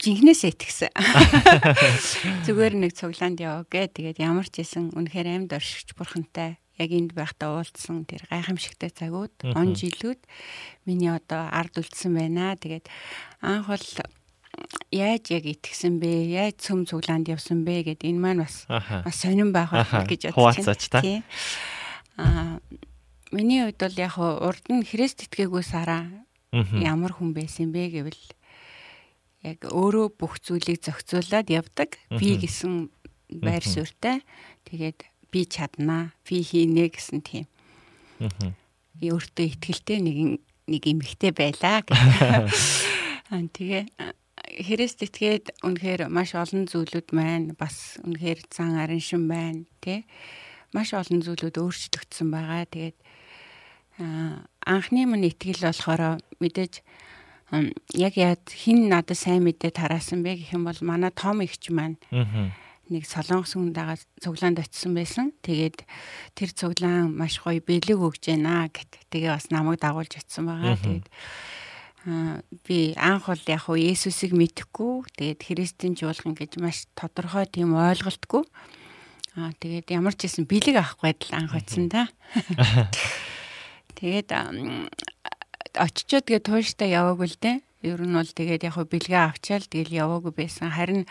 жинхнээс итгэсэн. [laughs] Зүгээр нэг цуглаанд яваа гэ. Тэгээд ямар ч исэн үнэхээр амьд оршигч бурхантай яг энд байхдаа уулзсан тэр гайхамшигтай цагууд, он жилүүд миний одоо ард үлдсэн байна. Тэгээд анх бол яаж яг итгэсэн бэ? Яаж цөм цуглаанд явсан бэ гэд энэ маань бас бас сонирн байх гэж бодож байна. Аа миний хувьд бол яг урд нь Христ итгээгүй сараа ямар хүн байсан бэ гэвэл яг өөрөө бүх зүйлийг зохицуулаад явдаг. Би гэсэн байр суурьтай. Тэгээд би чаднаа, би хийнэ гэсэн тийм. Аа. Өөртөө ихтгэлтэй нэг нэг эмэгтэй байлаа [laughs] гэх. Аа тэгээ Христ итгээд үнэхээр маш олон зүйлүүд маань бас үнэхээр зан араншин байна тий. Маш олон зүйлүүд өөрчлөгдсөн байгаа. Тэгээд анхны мань итгэл болохоор мэдээж яг яад хин надад сайн мэдээ тараасан бэ гэх юм бол манай том ихч маань нэг солонгос хүн дагаа цуглаанд очисон байсан. Тэгээд тэр цуглаан маш гоё бэлэг өгж байна гэт. Тэгээ бас намайг дагуулж очисон байгаа. Тэгээд би анх бол яг хуу Есүсийг мэдхгүй тэгээд Христийн жуулган гэж маш тодорхой тийм ойлголтгүй аа тэгээд ямар ч гэсэн бэлэг авахгүй л анх очсон да. [laughs] Тэгээд очичоо тэгээд тууштай яваагүй л дээ. Ер нь бол тэгээд яг бэлгээ авчаал тэгэл яваагүй байсан. Харин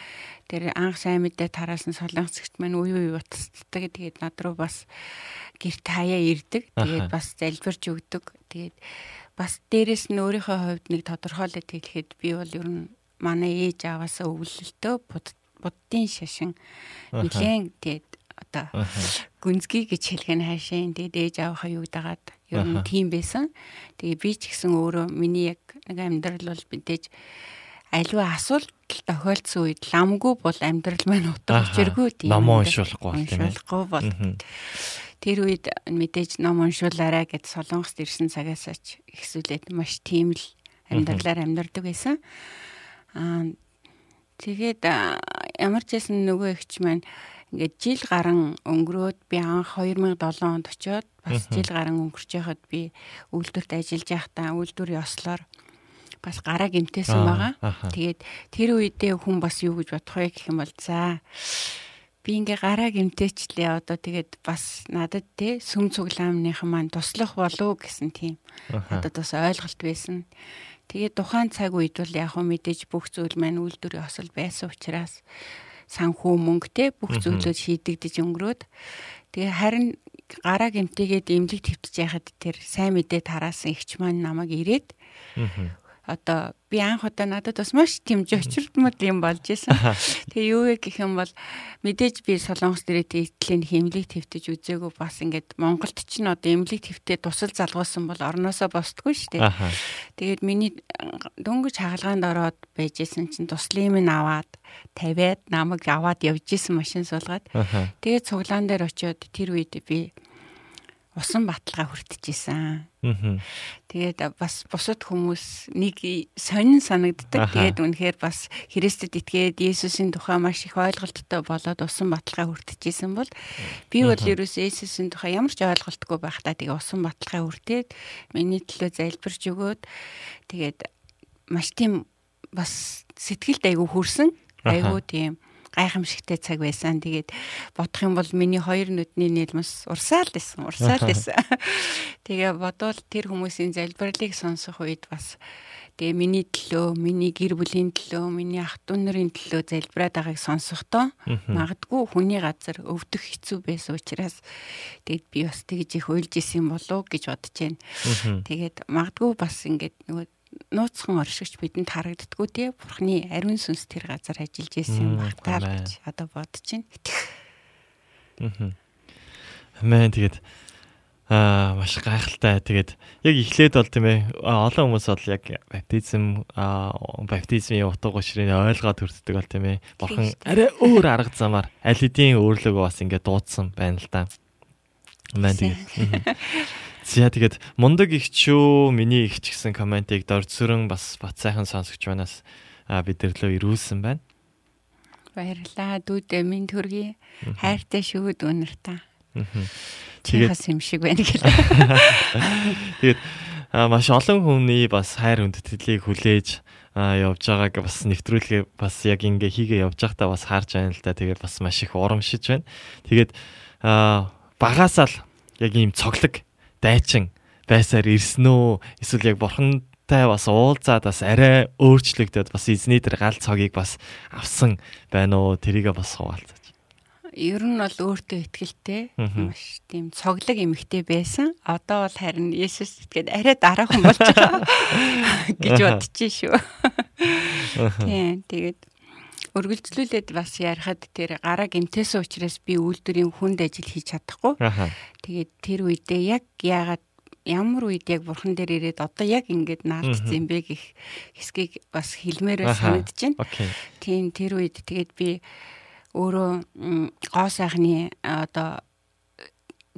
тэр анх сайн мэдээ тараасан солонгосчт маань үе үе утасдаг. Тэгээд над руу бас гэрт хаяа ирдэг. [laughs] Тэгээд бас залбирч өгдөг. Тэгээд бас дээрэс нь өөрийнхөө хувьд нэг тодорхойлоод хэлэхэд би бол ер нь манай ээж аваасаа өвлөлтөө буддын шашин. Нэлээд тэгээд одоо гүнзгий гэж хэлэх нь хаашаа тэгээд ээж аваахаа юу дагаад Ер нь тийм байсан. Тэгээ би ч гэсэн өөрөө миний яг нэг амьдрал бол мэдээж аливаа асуулт тохиолдсон үед ламгүй бол амьдрал маань утга учиргүй тийм. Ном уншуулахгүй бол тэр үед мэдээж ном уншуулаарай гэд солонгост ирсэн цагаас ч ихсүүлээд маш тийм л амьдралаар амьдардаг байсан. Аа тэгээд ямар ч байсан нөгөө ихч маань ингээд жил гарan өнгөрөөд би анх 2007 онд очиод бас жил гарan өнгөрч яхад би үйлдвэрт ажиллаж байхдаа үйлдвэрийн ослоор бас гараа гимтээсэн байгаа. Тэгээд тэр үедээ хүн бас юу гэж бодох вэ гэх юм бол за би ингээ гараа гимтээчлээ одоо тэгээд бас надад те сүм цуглаамныхан маань туслах болов гэсэн тийм. Одоо бас ойлголт байсан. Тэгээд тухайн цаг үед бол яг хөө мэдээж бүх зүйл маань үйлдвэрийн осол байсан учраас санхүү мөнгөтэй бүх зүйлүүд шийдэгдэж өнгөрөөд тэгээ харин гараа гимтээгээд эмнэлэг твтж яхад тэр сайн мэдээ тараасан ихч маань намайг ирээд одоо би анх удаа надад бас маш тийм жочирдмод юм болж исэн. [laughs] Тэгээ юу вэ гэх юм бол мэдээж би солонгос дээрээ итгэлийн хэмлэг твтэж үзээгүй бас ингээд Монголд ч н одоо эмнэлэг твтээ тусал залгуулсан бол орноосоо босдгүй шүү дээ. Тэгээд миний дөнгөж хагалгаанд ороод байж исэн чинь туслын минь аваад тавиад намайг аваад явж исэн машин суулгаад тэгээд цуглаан дээр очиод тэр үед би усан баталгаа хүртэж исэн. Тэгээд бас бусад хүмүүс нэг сонин санагддаг. Тэгээд үнэхээр бас Христэд итгээд Есүсийн тухай маш их ойлголттой болоод усан баталгаа хүртэж исэн бол би бол ерөөсөө Есүсийн тухай ямар ч ойлголтгүй байхдаа тэгээ усан баталгаа хүртээд миний төлөө залбирч өгөөд тэгээд маш тийм бас сэтгэлд айгүй хүрсэн. Айгүй тийм гайхамшигтай цаг байсан. Тэгээд бодох юм бол миний хоёр нүдний нийлмэс урсаал байсан, урсаал байсан. [laughs] Тэгээ бодвол тэр хүмүүсийн залбирлыг сонсох үед бас тэгээ миний төлөө, миний гэр бүлийн төлөө, миний ах トゥ нарын төлөө залбираад байгааг сонсохдоо магадгүй хүний газар өвдөх хэцүү байсан учраас тэгээд би бас тэгж их уйлж исэн болов гэж бодож байна. Тэгээд магадгүй бас ингээд нөгөө нууцхан оршигч бидэнд харагддггүй тий бурхны ариун сүнс тэр газар ажиллаж исэн юм багтаа л гэж одоо бодож байна. Аа. Мэн тэгээд аа маш гайхалтай. Тэгээд яг эхлээд бол тийм ээ олон хүмүүс бол яг баптизм аа баптизмын утга учирыг ойлгоод төрддөг бол тийм ээ. Бурхан арай өөр арга замаар аль хэдийн өөрлөгөө бас ингээд дуудсан байна л да. Мэн тэгээд [laughs] За тэгээд мундаг ихчүү миний ихч гэсэн комментиг дорцөрөн бас бат сайхан сонсогч банаас бидэрлөө ирүүлсэн байна. Баярлалаа дүүдээ минь төргий хайртай шүүд өнөр та. Тэгээд юм шиг байна гэлээ. [laughs] Тэгээд маш олон хүний бас хайр хүндэтгэлийг хүлээж явж байгааг бас нэвтрүүлгээ бас яг ингээ хийгээ явж байхдаа бас харж байна л да. Тэгээд бас маш их урамшиж байна. Тэгээд багасаал яг ийм цоглог дайчин байсаар ирсэн үү? Эсвэл яг бурхантай бас уулзаад бас арай өөрчлөгдөд бас эзний тэр гал цогийг бас авсан байна уу? Тэрийгээ бас хуваалцаач. Ер нь бол өөртөө ихтэй маш тийм цоглог эмэгтэй байсан. Одоо бол харин Есүс итгээд арай дараахан болж байгаа [laughs] гэж бодчих шүү. [laughs] Тийм тэгээд өргөлжлүүлээд бас ярихад тэр гараа гимтээсэн учраас би үйлдвэрийн хүнд ажил хийж чадахгүй. Тэгээд тэр үедээ яг яагаад ямар үед яг бурхан дээр ирээд одоо яг ингэж наалдсан юм бэ гэх хэсгийг бас хэлмээр санагдаж байна. Тийм тэр үед тэгээд би өөрөө гоо сайхны одоо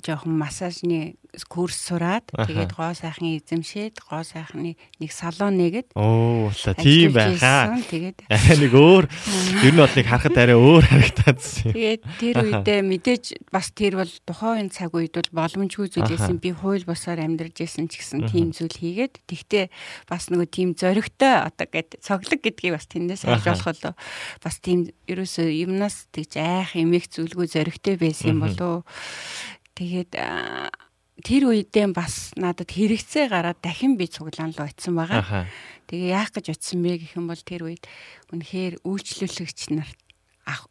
жоохон массажны курс сураад тэгээд гоо сайхан эзэмшээд гоо сайхны нэг салон нэгэд оо ула тийм байхаа. тэгээд нэг өөр. Ер нь бол нэг харахад арай өөр харагдаадсэн тэгээд тэр үедээ мэдээж бас тэр бол тухайн цаг үед бол боломжгүй зүйлээсэн би хууль босоор амьдарч исэн ч гэсэн тийм зүйл хийгээд тэгтээ бас нөгөө тийм зоригтой одоо гэд цоглог гэдгийг бас тэндээс харж болох болоо бас тийм ерөөсөө юмнаас тэгж айх эмээх зүйлгүй зоригтой байсан юм болоо тэгээд тэр үедээ бас надад хэрэгцээ гараад дахин би цуглаан руу очисон байгаа. Тэгээ яах гэж очисон бэ гэх юм бол тэр үед үнэхээр үйлчлүүлэгч нарт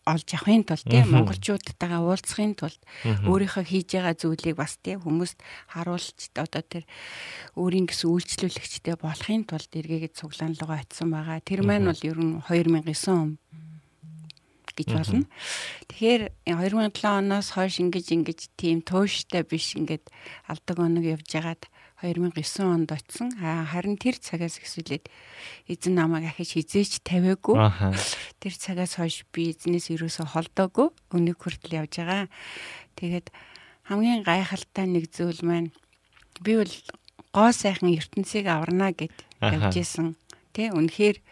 олж авахын тулд тийм монголчуудтайгаа уулзахын тулд өөрийнхөө хийж байгаа зүйлийг бас тийм хүмүүст харуулж одоо тэр өөрийн гэсэн үйлчлүүлэгчтэй болохын тулд эргээгээд цуглаан руу очисон байгаа. Тэр маань бол ер нь 2009 он гэж болно. Тэгэхээр 2007 оноос хойш ингэж ингэж тийм тууштай биш ингээд алдаг оног явж байгаад 2009 онд очсон. Харин тэр цагаас эхсүүлээд эзэн намайг ахиж хизээч тавиагүй. Тэр цагаас хойш би эзнээс ерөөсө холдоогүй. Өнөг хүртэл явж байгаа. Тэгээд хамгийн гайхалтай нэг зүйл маань би бол гоо сайхан ертөнцийг аварна гэд явж исэн. Тэ үнэхээр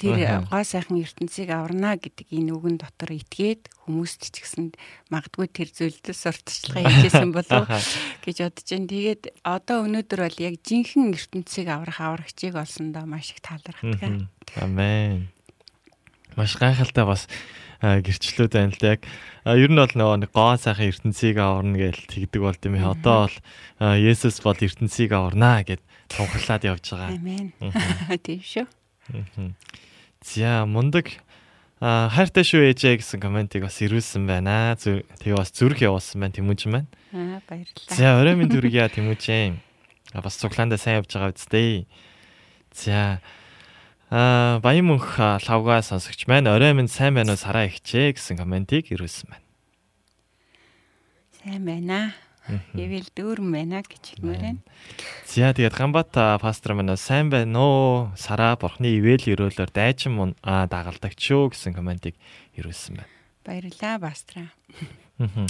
тэр гоо сайхан ертөнцийг аварна гэдэг энэ үгэн дотор итгээд хүмүүст ч гэсэн магадгүй тэр зүйлдээс сурталчилгаа хийжсэн болов гэж бодож байна. Тэгээд одоо өнөөдөр бол яг жинхэнэ ертөнцийг аврах аврагчийг олсондоо маш их таалагддаг. Амен. Маш гайхалтай бас гэрчлүүд байна л да яг ер нь бол нөгөө нэг гоо сайхан ертөнцийг аварна гэж тэгдэг бол тийм ээ. Одоо бол Есүс бол ертөнцийг аварна гэд тунхаглаад явж байгаа. Амен. Тийм [laughs] шүү. За мундаг а, хайртай шүү ээжээ гэсэн комментиг бас ирүүлсэн байна. Тэгээ бас зүрх явуулсан байна Тэмүүжин байна. Аа баярлалаа. За орой минь дүргийа Тэмүүжин. А бас цуглаандаа сайн явж байгаа үсттэй. За а баян мөнх лавга сонсогч маань орой минь сайн байна уу сараа ихчээ гэсэн комментиг ирүүлсэн байна. Сайн байна. Ивэл дүүрэн байна гэж хэлмээр байна. За тэгээд Гамбат пастор маань сайн байна уу? Сараа бурхны ивэл өрөөлөөр дайчин мун а, дагалдагч шүү гэсэн комментиг ирүүлсэн байна. Баярлалаа Бастра. Мгм.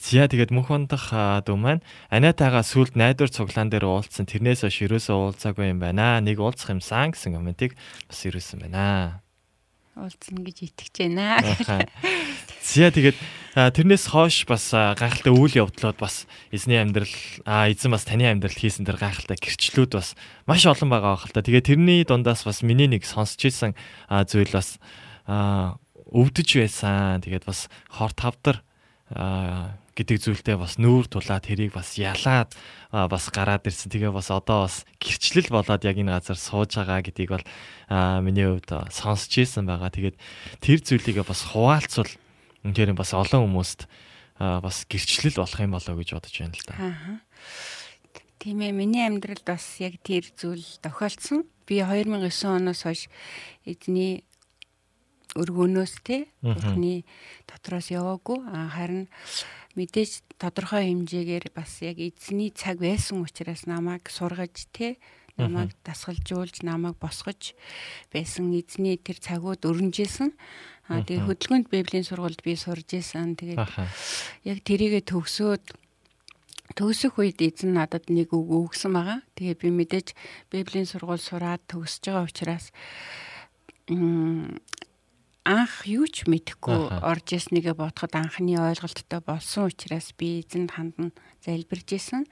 Зя тэгээд мөнх ондох дүү маань аниатайгаа сүлд найдвар цуглаан дээр уулзсан тэрнээс хойш ерөөсөө уулзаагүй юм байна. Нэг уулзах юмсан гэсэн комментиг бас ирүүлсэн байна. Уулзна гэж итгэж байна. Зя тэгээд тэрнээс хойш бас гайхалтай үйл явдлууд бас эзний амьдрал эзэн бас таны амьдрал хийсэн тэр гайхалтай гэрчлүүд бас маш олон байгаа байх л та. Тэгээд тэрний дундаас бас миний нэг сонсч ирсэн зүйл бас өвдөж байсан. Тэгээд бас хор тавдар гэдэг зүйлтэй бас нүүр тулаад тэрийг бас ялаад бас гараад ирсэн. Тэгээ бас одоо бас гэрчлэл болоод яг энэ газар сууж байгаа гэдгийг бол миний хувьд сонсч ирсэн байгаа. Тэгээд тэр зүйлийг бас хуваалцвал үнээр бас олон хүмүүст бас гэрчлэл болох юм болоо гэж бодож байна л да. Аа. Тийм ээ миний амьдралд бас яг тэр зүйл тохиолдсон. Би 2009 оноос хойш эзний өргөнөөс те бурхны дотроос яваагүй. Аа, Харин мэдээж тодорхой хэмжээгээр бас яг эзний цаг байсан учраас намайг сургаж те намайг дасгалжуулж намайг босгож байсан эзний тэр цагууд өрнжсэн. Аа тэгээ хөдөлгөөнд библийн сургуульд би сурж исэн. Тэгээд яг тэрийгэ төгсөөд төгсөх үед эзэн надад нэг үг өгсөн байгаа. Тэгээ би мэдээж библийн сургууль сураад төгсөж байгаа учраас анх юу ч мэдэхгүй орж ирснийг бодоход анхны ойлголттой болсон учраас би эзэнд хандан залбирж исэн.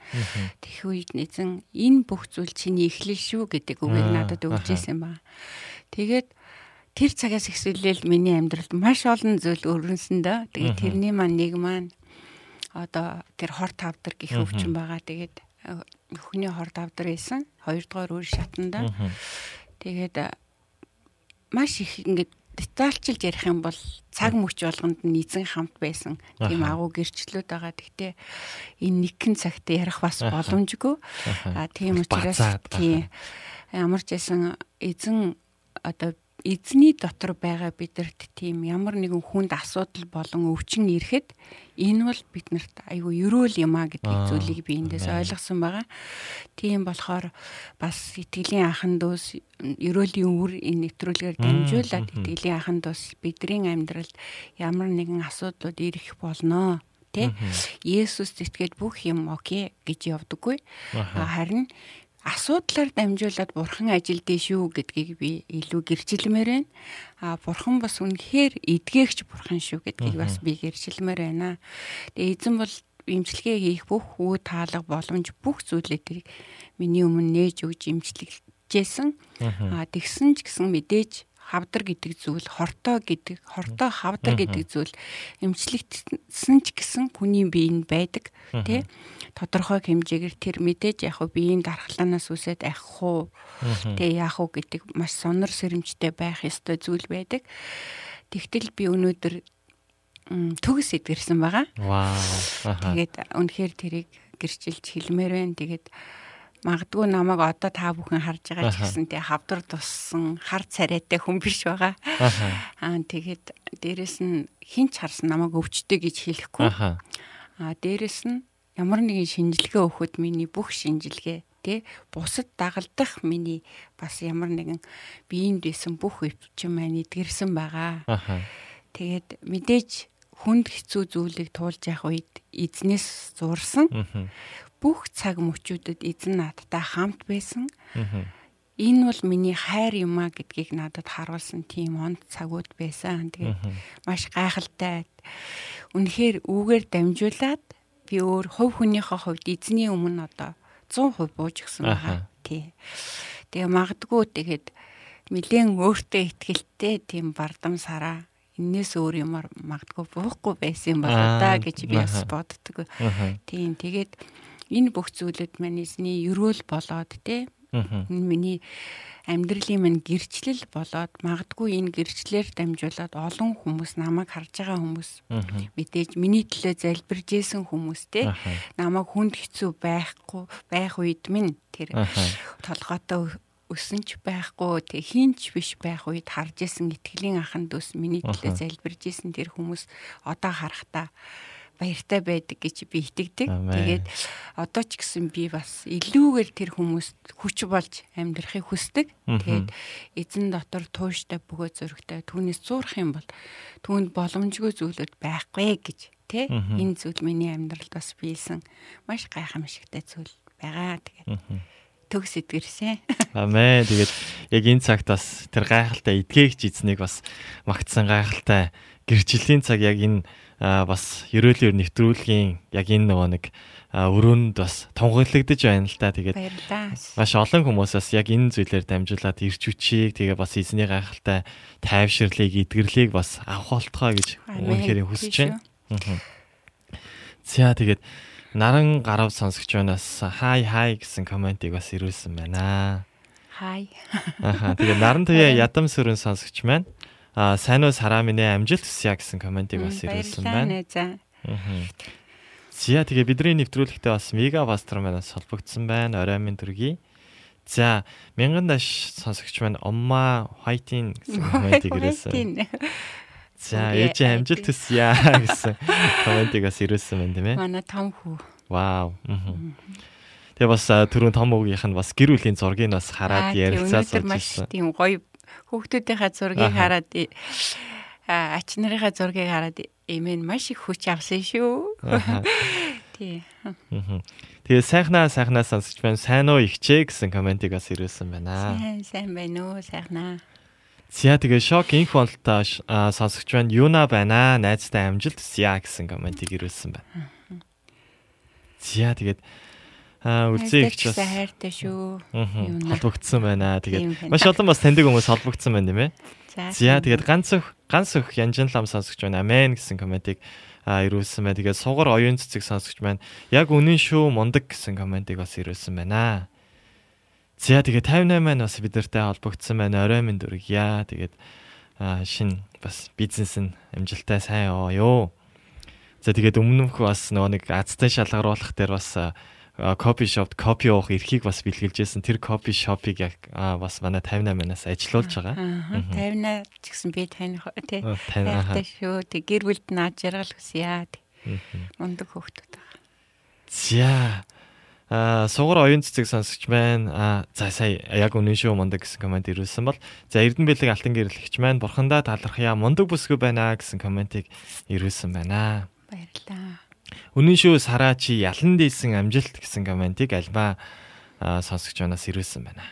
Тэгэх үед эзэн энэ бүх зүйл чиний эхлэл шүү гэдэг үгийг надад өгч исэн ба. Тэгээд тэр цагаас эхлээл миний амьдралд маш олон зүйл өрнөсөн дөө. Тэгээд тэрний маань нэг маань одоо тэр хор тавдар гих өвчин байгаа. Тэгээд э, өхний хор тавдар байсан. Хоёрдугаар үр шатанда. Тэгээд э, маш их ингээд детальчилж ярих юм бол цаг мөч болгонд нь эзэн хамт байсан. Тийм агуу гэрчлүүд байгаа. Гэхдээ энэ нэгэн цагт ярих бас боломжгүй. А тийм учраас тийм ямар ч байсан эзэн одоо эзний дотор байгаа бидэрт тийм ямар нэгэн хүнд асуудал болон өвчин ирэхэд энэ бол биднэрт айгүй ерөөл юм а гэдэг зүйлийг би эндээс ойлгосон байгаа. Тийм болохоор бас итгэлийн анхан дүүс ерөөлийн үр энэ нэвтрүүлгээр дамжуулаад итгэлийн анхан дүүс бидний амьдралд ямар нэгэн асуудлууд ирэх болноо тэ Мгм. Есүс зэтгээд бүх юм окей гэж явдаггүй. Харин асуудлаар дамжуулаад бурхан ажилдээ шүү гэдгийг би илүү гэрчилмээр байна. А бурхан бас үнэхээр эдгээгч бурхан шүү гэдгийг бас би гэрчилмээр байна. Тэгээ эзэн бол имчилгээ хийх бүх үе таалга боломж бүх зүйлээ тэрийг миний өмнө нээж өгч имчилгэжсэн. А тэгсэн ч гэсэн мэдээж хавдар гэдэг зүйл хортой гэдэг хортой хавдар гэдэг зүйл эмчлэгдсэн ч гэсэн хүний биеинд байдаг тий тодорхой хэмжээгээр тэр мэдээж яг хөө биеийн дархлаанаас үсээд ахих уу тий яах уу гэдэг маш сонор сэрэмжтэй байх ёстой зүйл байдаг. Тэгтэл би өнөөдөр төгс эдгэрсэн байгаа. Вау. Тэгээд үнэхээр тэрийг гэрчилж хэлмээр байна. Тэгээд магадгүй намайг одоо та бүхэн харж байгаа ч гэсэн тэг хавдар туссан хар царайтай хүн биш байгаа. Аа тэгээд дээрэс нь хинч харсан намайг өвчтэй гэж хэлэхгүй. Аа дээрэс нь ямар нэгэн шинжилгээ өгөхөд миний бүх шинжилгээ тий бусад дагалдах миний бас ямар нэгэн биеинд байсан бүх өвчин маань эдгэрсэн байгаа. Тэгээд мэдээж хүнд хэцүү зүйлийг туулж явах үед эзнээс зурсан. Бүх цаг мөчүүдэд эзэн надтай хамт байсан. Энэ бол миний хайр юм а гэдгийг надад харуулсан тийм онд цагууд байсан. Тэгээд маш гайхалтай. Үнэхээр үүгээр дамжуулаад би өөр хувь хүнийхээ хувьд эзний өмнө одоо 100% бууж гисэн байгаа. Тий. Тэгээ магадгүй тэгээд нэлээд өөртөө ихтгэлтэй тийм бардам сараа энээс өөр юмар магадгүй буухгүй байсан юм байна да гэж би бас боддог. Тийм тэгээд энэ бүх зүйлүүд маань эзний ерөөл болоод Мгм. энэ миний амьдралын минь гэрчлэл болоод магадгүй энэ гэрчлэлээр дамжуулаад олон хүмүүс намайг харж байгаа хүмүүс мэдээж миний төлөө залбирж исэн хүмүүс те. Намайг хүнд хэцүү байхгүй байх үед минь тэр Аха. толгойтой өсөн ч байхгүй тэг хинч биш байх үед харж исэн итгэлийн анхан дүүс миний төлөө залбирж исэн тэр хүмүүс одоо харахтаа баяртай байдаг гэж би итгэдэг. Тэгээд одоо ч гэсэн би бас илүүгээр тэр хүмүүст хүч болж амьдрахыг хүсдэг. Тэгээд эзэн дотор тууштай бөгөөд зөрөгтэй түүнээс зурах юм бол түүнд боломжгүй зүйлүүд байхгүй гэж тий энэ зүйл миний амьдралд бас биелсэн маш гайхамшигтай зүйл байгаа. Тэгээд төгс эдгэрсэн. Амен. Тэгээд яг энэ цагт бас тэр гайхалтай эдгээгч эзнийг бас магтсан гайхалтай гэрчлэлийн цаг яг энэ бас ерөөлөөр нэвтрүүлгийн яг энэ нөгөө нэг өрөөнд бас тунгаглагдж байна л та. Тэгээд маш олон хүмүүсээс яг энэ зүйлээр дамжуулаад ирч хүчийг тэгээ бас эзний гайхалтай тайвширлыг эдгэрлийг бас авах болтгоо гэж үнэхээр хүсэж байна. За тэгээд наран гарав сонсогч байнаас хай хай гэсэн комментиг бас ирүүлсэн байна. Хай. Аха тэгээд наран туяа ядам сүрэн сонсогч маань а сайн уу сараа минь ээ, амжилт хүсье гэсэн комментиг бас ирүүлсэн байна. За. Аха. Зя тэгээ бидний нэвтрүүлэгтээ бас мега бастер манаас холбогдсон байна. Орой минь төргий. За мянган даш сонсогч маань 엄마 화이팅 гэсэн комментиг ирүүлсэн. Хайтин. За Үгүй, ээж амжилт хайти. хүсье [laughs] гэсэн комментиг бас ирүүлсэн байна тийм ээ. Манай том хүү. Вау. мгм. Тэгээ бас а, түрүүн том өвгийнх нь бас гэр бүлийн зургийг бас хараад Аа, тий, ярилцаа өнөөдөр маш сууж тийм гоё хүүхдүүдийнхаа зургийг хараад ач нарынхаа зургийг хараад эмээ нь маш их хүч авсан шүү. [laughs] Тий. Тэгээ сайхнаа сайхнаа сонсож байна. Сайн уу ихчээ гэсэн комментиг бас ирүүлсэн байна. Сайн сайн байна уу? Сайхнаа. За тэгээ шок инх болтой сонсогч байна. Юна байна. Найзтай амжилт хүсье гэсэн комментиг ирүүлсэн байна. За тэгээд аа их ч бас хайртай шүү. холбогдсон байна. Тэгээд маш олон бас таньдаг хүмүүс холбогдсон байна тийм ээ. За. Тэгээд ганц өх ганц өх янжин лам сонсогч байна. Амен гэсэн комментиг а ирүүлсэн байна. Тэгээд сугар оюун цэцэг сонсогч байна. Яг үнэн шүү мундаг гэсэн комментиг бас ирүүлсэн байна. За тэгээд 58 маань бас бидэртэй холбогдсон байна. Орой минь дүргийа. Тэгээд а шин бас бизнес нь амжилттай сайн яваа ёо. За тэгээд өмнөх бас нөгөө нэг азтай шалгаруулах дээр бас копи шопт копи уух эрхийг бас бэлгэлжсэн. Тэр копи шопыг яг бас манай 58-аас ажилуулж байгаа. Аа, Мгм. 50-аа ч гэсэн би тань тий. Хайртай шүү. Тэг гэр бүлд наад жаргал хүсье. Мундаг хүүхдүүд байгаа. За. Аа сугар оюун цэцэг сонсогч байна. Аа за сая яг үнэн шүү мундаг гэсэн комент ирүүлсэн бол за Эрдэнэ бэлэг алтан гэрлэгч маань бурхандаа талархъя мундаг бүсгүй байна гэсэн комментиг ирүүлсэн байна. Баярлалаа. Үнэн шүү сараа чи ялан дийсэн амжилт гэсэн комментиг альба аа, сонсогч манаас ирүүлсэн байна.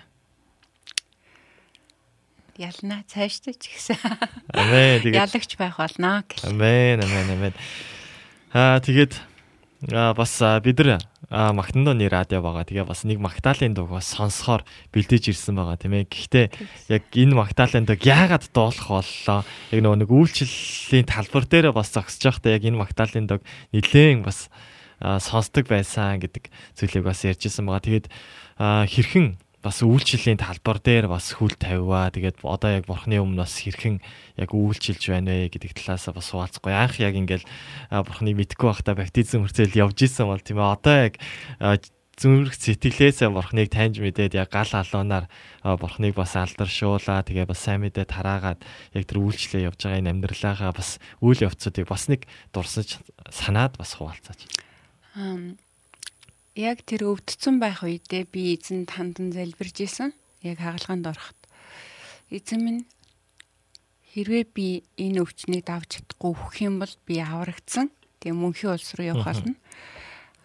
Ялнаа цаашдаа ч гэсэн. Амен. Тэгээд Ялагч байх болно гэх. Амен, амен, амен. Аа тэгээд бас бид нар аа, Магтандооны радио байгаа. Тэгээ бас нэг Магдалины дууг бас сонсохоор бэлдэж ирсэн байгаа тийм ээ. Гэхдээ яг энэ Магдалины дууг яагаад дуулах боллоо? Яг нөгөө нэг үйлчлэлийн талбар дээр бас зогсож байхдаа яг энэ Магдалины дууг нилээн бас сонсдог байсан гэдэг зүйлийг бас ярьжсэн байгаа. Тэгээд хэрхэн бас үйлчлэлийн талбар дээр бас хүл тавиа. Тэгээд одоо яг бурхны өмнө бас хэрхэн яг үйлчилж байна вэ гэдэг талаас бас хуваалцахгүй. Анх яг ингээл а, бурхныг мэдгүй байхдаа баптизм хүртэл явж исэн бол тийм ээ. Одоо яг зүрх сэтгэлээсээ бурхныг таньж мэдээд яг гал алуунаар бурхныг бас алдаршуулаа. Тэгээ бас сайн мэдээ тараагаад яг тэр үйлчлээ явж байгаа энэ амьдралаагаа бас үйл явцуудыг бас нэг дурсаж санаад бас хуваалцаач. Ам, яг тэр өвдцэн байх үедээ би эзэн тандан залбирж исэн. Яг хагалгаанд ороход. Эзэн минь хэрвээ би энэ өвчнийг давж чадахгүй өгөх юм бол би аврагдсан. Тэгээ мөнхийн улс руу явах болно.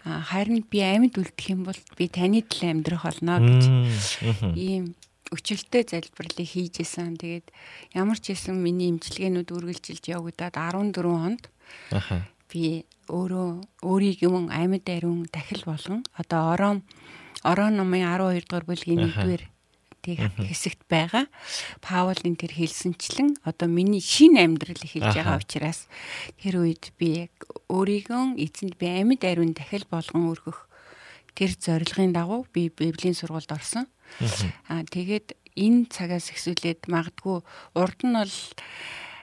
А харин би амьд үлдэх юм бол би таны төлөө амьдрах болно гэж ийм өчөлтөө залбирлыг хийж исэн. Тэгээд ямар ч байсан миний имчилгээнүүд үргэлжилж явагдаад 14 хонд би өөрөө өөрийг юм амьд ариун дахил болгон одоо орон орон номын 12 дугаар бүлгийн 1-р тэг хэсэгт байгаа. Паул энэ тэр хэлсэнчлэн одоо миний шин амьдрал эхэлж байгаа учраас тэр үед би яг өөрийгөө эзэнд би амьд ариун дахил болгон өргөх тэр зорилгын дагуу би библийн сургуульд орсон. Аа тэгээд энэ цагаас эхсүүлээд магадгүй урд нь бол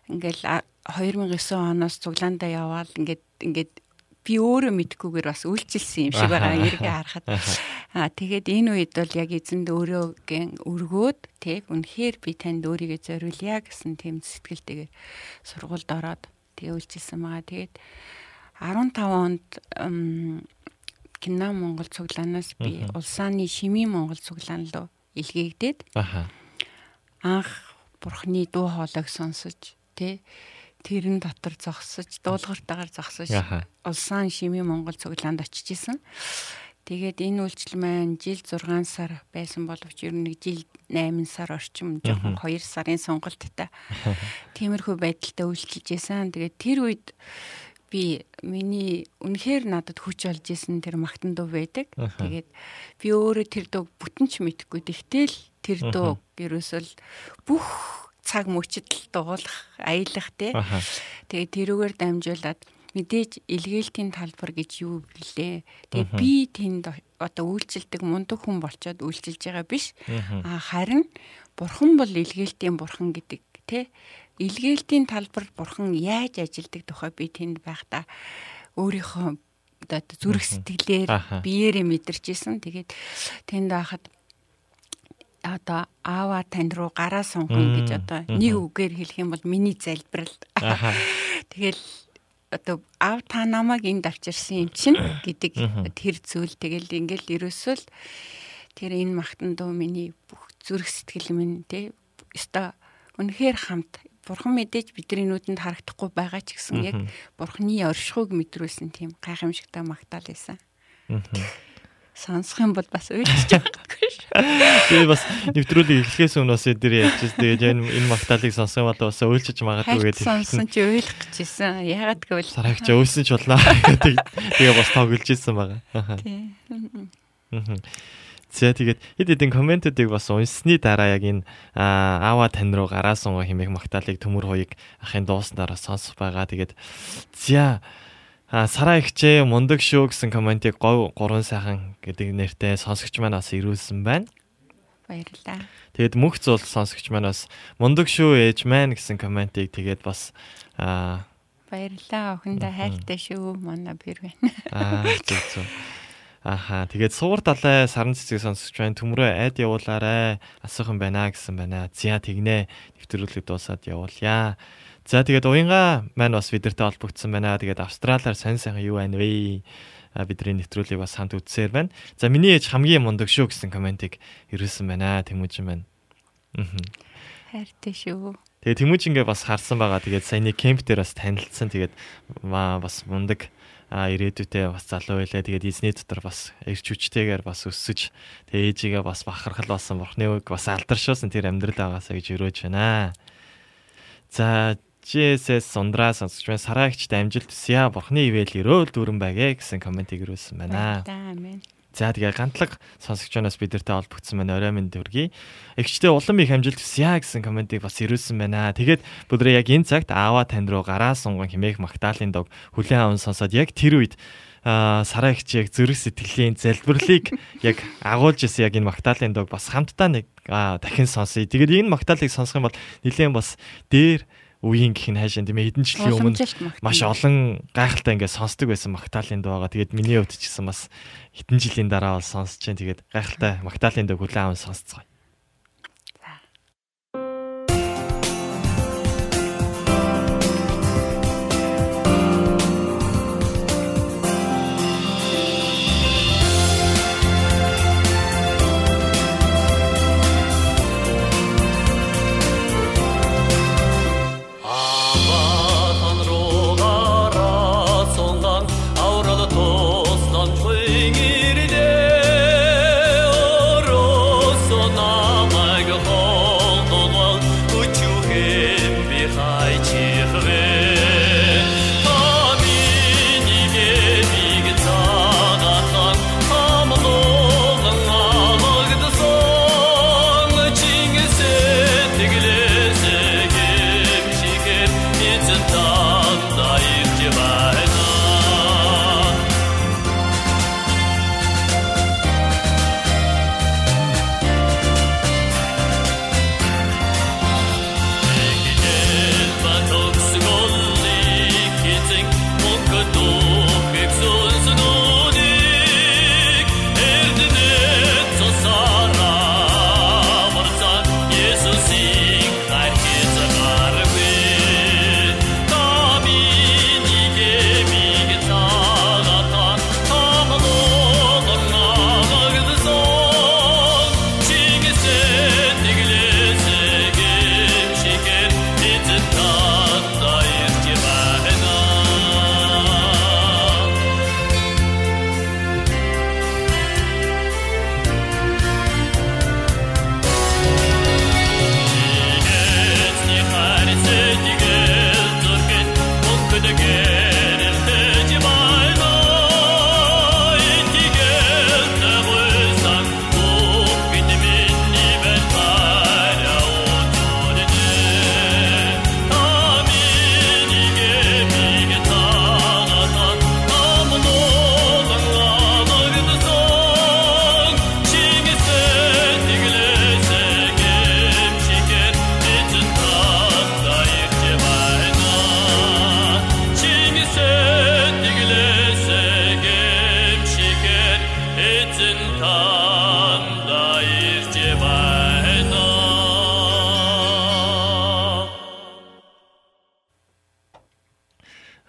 ингээл 2009 оноос цуглаандаа яваал ингээд ингээд би өөрөө мэдхгүйгээр бас үйлчилсэн юм шиг байгаа эргээ харахад. Аа тэгээд энэ үед бол яг эзэнд өөрөөгийн өргөөд тий үнэхээр би танд өөрийгөө зориулъя гэсэн тийм сэтгэлтэйгээр сургуульд ороод тэгээ үйлчилсэн байгаа. Тэгээд 15 онд Кино Монгол цуглаанаас би улсааны Шимийн Монгол цуглаан руу илгээгдээд анх бурхны дуу хоолойг сонсож тий тэрэн дотор зогсож дуулууртаагаар зогсож улсаан Шимийн Монгол цуглаанд очиж исэн. Тэгээд энэ үйлчлэл маань жил 6 сар байсан боловч ер нь жил 8 сар орчим жоохон 2 сарын сонголттой. [laughs] Тиймэрхүү байдалтай үйлчлэж байсан. Тэгээд тэр үед би миний үнэхээр надад хүч олж исэн тэр магтан дуу байдаг. Тэгээд би өөрөө тэр дууг бүтэнч мэдхгүй. Тэгтэл тэр дуу ерөөсөл бүх цаг мөчөд дуулах, аялах тий. Тэгээд тэрүүгээр дамжуулаад мэдээж илгээлтийн талбар гэж юу блэ. Тэгээ би тэнд одоо үйлчлдэг мундаг хүн болчоод үйлчилж байгаа биш. А харин бурхан бол илгээлтийн бурхан гэдэг тий илгээлтийн талбарт бурхан яаж ажилдаг тухай би тэнд байхдаа өөрийнхөө одоо зүрх сэтгэлээр биеэрээ мэдэрчээсэн. Тэгээд тэнд байхад одоо аава тань руу гараа сунгана гэж одоо нэг үгээр хэлэх юм бол миний залбирал. [laughs] Тэгэл одоо аав та намайг энд авчирсан юм чинь гэдэг тэр зүйл. Тэгэл ингээл ерөөсөл тэр энэ махтан дуу миний бүх зүрх сэтгэл минь те өста үнэхээр хамт. Бурхан мэдээж бидний нүдэнд харагдахгүй байгаа ч гэсэн яг бурханы оршихуйг мэдрүүлсэн тийм гайхамшигтай магтаал байсан. Сонсох юм бол бас уйлж байгаагүй [laughs] шүү. Би бас нэвтрүүлэг эхлэхээс өмнө бас эдгээр ярьж тэгээд энэ энэ магтаалыг сонсох бол бас уйлж магадгүй гэдэг. Сонсон чи уйлах гэжсэн. Ягаад гэвэл сарагч өөсөн ч боллоо гэдэг. [laughs] Тэгээ бас тоглож ирсэн байгаа. Тийм. За тэгээд хэд хэдэн комментүүдийг бас унсны дараа яг энэ аава тань руу гараасан хэмээх магтаалыг төмөр хоёыг ахын дууснараа сонсох байгаа. Тэгээд за А сараа ихчээ мундаг шүү гэсэн комментиг гов гурван сайхан гэдэг нэртэй сонсогч маань бас ирүүлсэн байна. Баярлалаа. Тэгээд мөнх зул сонсогч маань бас мундаг шүү ээж маань гэсэн комментиг тэгээд бас аа Баярлалаа охиндоо хайртай шүү манай бэр байна. Аа зөв зөв. Аха тэгээд суур далай саран цэцгийг сонсож байна. Төмрөө айд явуулаарэ. Асуухан байна гэсэн байна. Зя тэгнэ. Нэвтрүүлэг дуусаад явуулъя. За тэгээд уянга маань бас бидэртэй холбогдсон байна. Тэгээд Австралиар сайн сайхан юу байна вэ? бидний нэвтрүүлгийг бас хамт үзсээр байна. За миний ээж хамгийн мундаг шүү гэсэн комментиг ирүүлсэн байна. Тэмүүжин байна. Хайртай шүү. Тэгээ Тэмүүжингээ бас харсан байгаа. Тэгээд саяны кемп дээр бас танилцсан. Тэгээд маа бас мундаг а ирээдүйдээ бас залуу байлаа. Тэгээд эзний дотор бас эрч хүчтэйгээр бас өссөж тэгээ ээжигээ бас бахархал болсон бурхны үг бас алдаршуулсан тэр амьдрал байгаасаа гэж өрөөж байна. За GSS сундраа сонсож байна. Сараагчд амжилт хүсье. Бурхны ивэл өрөөл дүүрэн байгээ гэсэн комментиг ирүүлсэн байна. Амен. За тэгээ гантлаг сонсогчоноос бидэртэй холбогдсон байна. Орой минь дүргий. Эгчтэй улам их амжилт хүсье гэсэн комментиг бас ирүүлсэн байна. Тэгээд бүдрээ яг энэ цагт аава тань руу гараа сунган химээх магтаалын дог хүлэн аван сонсоод яг тэр үед сараа ихч яг зүрх сэтгэлийн залбирлыг [laughs] яг агуулж исэн яг энэ магтаалын дог бас хамтдаа нэг дахин сонсъё. Тэгээд энэ магтаалыг сонсох юм бол нэлээд бас дээр үеийн гэх нь хайшаа тийм хэдэн жилийн өмнө маш олон гайхалтай ингээд сонсдог байсан магтаалын дуу байгаа. Тэгээд миний хувьд ч гэсэн бас хэдэн жилийн дараа бол сонсож जैन. Тэгээд гайхалтай магтаалын дуу хүлээн аван сонсцгоо.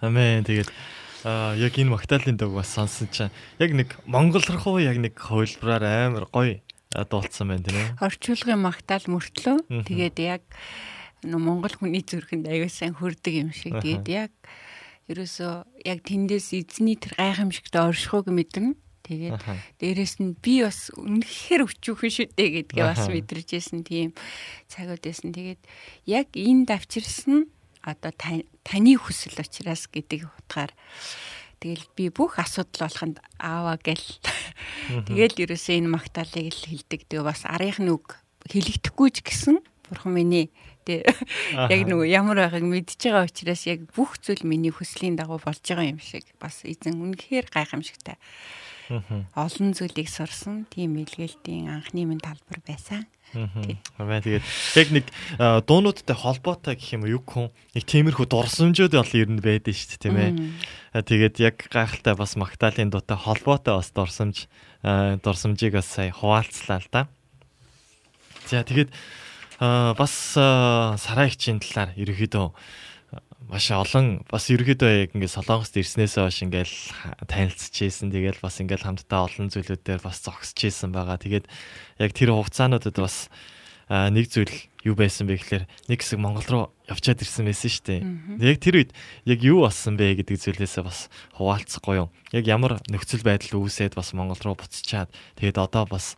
Амен. Тэгээд аа яг энэ Магдалины дог бас сонсон чинь яг нэг монгол руу яг нэг хувилбараар амар гоё дуулсан байна тийм ээ. Орчуулгын Магдал мөртлөө тэгээд яг монгол хүний зүрхэнд аюул сайн хүрдэг юм шиг. Тэгээд яг ерөөсөө яг тэндээс эзний тэр гайхамшигтай оршихуйг мэдэрнэ. Тэгээд дээрэс нь би бас үнэхээр өчүүхэн шүү дээ гэдгээ бас мэдэрчээсэн тийм цагууд байсан. Тэгээд яг энэ давчирсан одоо таны хүсэл учраас гэдэг утгаар. Тэгэл би бүх асуудал болоход ааваа гэл. Тэгэл ерөөсөө энэ магтаалыг л хилдэг. Тэгээ бас арийнхны үг хэлэгдэхгүй ч гэсэн бурхан миний тэ яг нөгөө ямар байгааг мэдж байгаа учраас яг бүх зүйл миний хүслийн дагуу болж байгаа юм шиг. Бас эзэн үнэхээр гайхамшигтай. Олон зүйлийг сурсан тийм илгээлтийн анхны минь талбар байсан. Аа тэгээд яг нэг дуунуудтай холбоотой гэх юм уу? Юу хүн? Нэг тиймэрхүү дурсамжууд бол ер нь байдаг шүү дээ тийм ээ. Тэгээд яг гайхалтай бас Магдалины дуутай холбоотой бас дурсамж дурсамжийг бас сая хуваалцлаа л да. За тэгээд бас сарайгчийн талаар ерөөхдөө маш олон бас ерөөдөө яг ингээд солонгост ирснээс хойш ингээд танилцчихсэн. Тэгэл бас ингээд хамтдаа олон зүйлүүдээр бас зогсчихсэн байгаа. Тэгээд яг тэр хугацаануудад бас нэг зүйл юу байсан бэ гэхээр нэг хэсэг Монгол руу явчаад ирсэн байсан шүү дээ. Яг тэр үед яг юу болсон бэ гэдэг зүйлээсээ бас хуваалцахгүй юу. Яг ямар нөхцөл байдал үүсээд бас Монгол руу буцчаад тэгээд одоо бас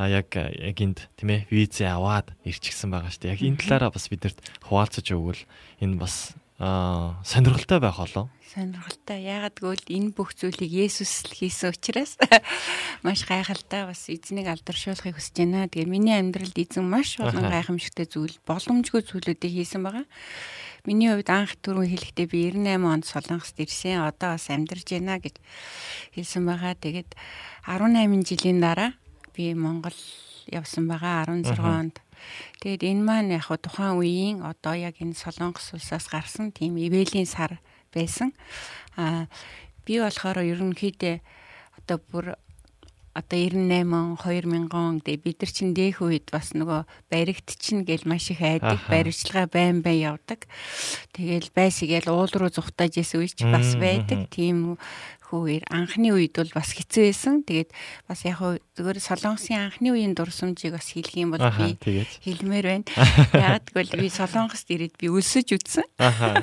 яг яг энд тийм ээ визээ аваад ирчихсэн байгаа шүү дээ. Яг энэ талаараа бас бидэрт хуваалцаж өгвөл энэ бас аа сонирхолтой байх болоо. Сонирхолтой. Яагаад гэвэл энэ бүх зүйлийг Есүс л хийсэн учраас [laughs] маш гайхалтай бас эзнийг алдаршуулахыг хүсэж байна. Тэгээ миний амьдралд эзэн маш олон гайхамшигтай зүйл, боломжгүй зүйлүүдийг хийсэн байгаа. Миний хувьд анх түрүү хэлэхдээ би 98 онд Солонгост ирсэн. Одоо бас амьдарч байна гэж хэлсэн байгаа. Тэгээд 18 жилийн дараа би Монгол явсан байгаа 16 онд. Тэгээд энэ маань яг тухайн үеийн одоо яг энэ Солонгос улсаас гарсан тийм ивэлийн сар байсан. Аа би болохоор ерөнхийдөө одоо бүр одоо 98 2000 он тэгээ бид нар чин дээх үед бас нөгөө баригт чин гэл маш их айдаг баримтлага байн байн явдаг. Тэгэл байсгээл уул руу зүхтааж исэн үеч бас байдаг. Тийм хөвөр анхны үед бол бас хэцүү байсан. Тэгээд бас яг хөө зөвөр солонгосын анхны үеийн дурсамжийг бас хэлэх юм бол би хэлмээр байна. [laughs] Яг гэвэл би солонгост ирээд би өлсөж үтсэн. Аха.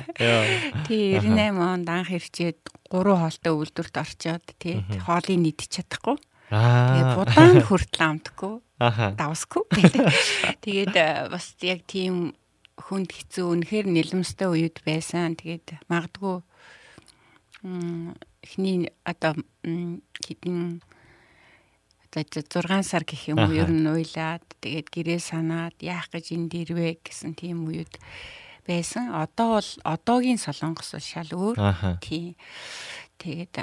Тий 98 онд анх ирчээд гурван хоолтой үйлдвэрт орчоод тий хоолыг нийтч чадахгүй. Тэгээ будаан хүртэл амтгүй. Давсгүй. [laughs] Тэгээд э, бас яг тийм хүнд хэцүү үнэхээр нэлэмстэй үед байсан. Тэгээд магадгүй эхний одоо хэдэн одоо 6 сар гэх юм уу ер нь уйлаад тэгээд гэрээ санаад яах гэж энд ирвэ гэсэн тийм үед байсан. Одоо бол одоогийн солонгос бол шал өөр. Тийм. Тэгээд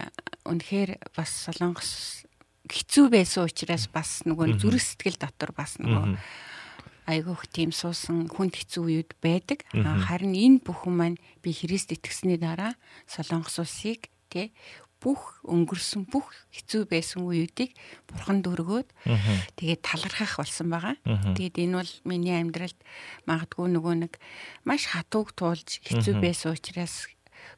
үнэхээр бас солонгос хэцүү байсан учраас бас нөгөө зүрх сэтгэл дотор бас нөгөө айгүйх тийм суусан хүнд хэцүү үед байдаг. Харин энэ бүхэн маань би Христ итгэсний дараа Солонгос улсыг тий бүх өнгөрсөн бүх хэцүү байсан үеүүдийг бурхан дөргөөд тэгээд талархах болсон байгаа. Тэгээд энэ бол миний амьдралд магадгүй нөгөө нэг маш хатууг туулж хэцүү байсан учраас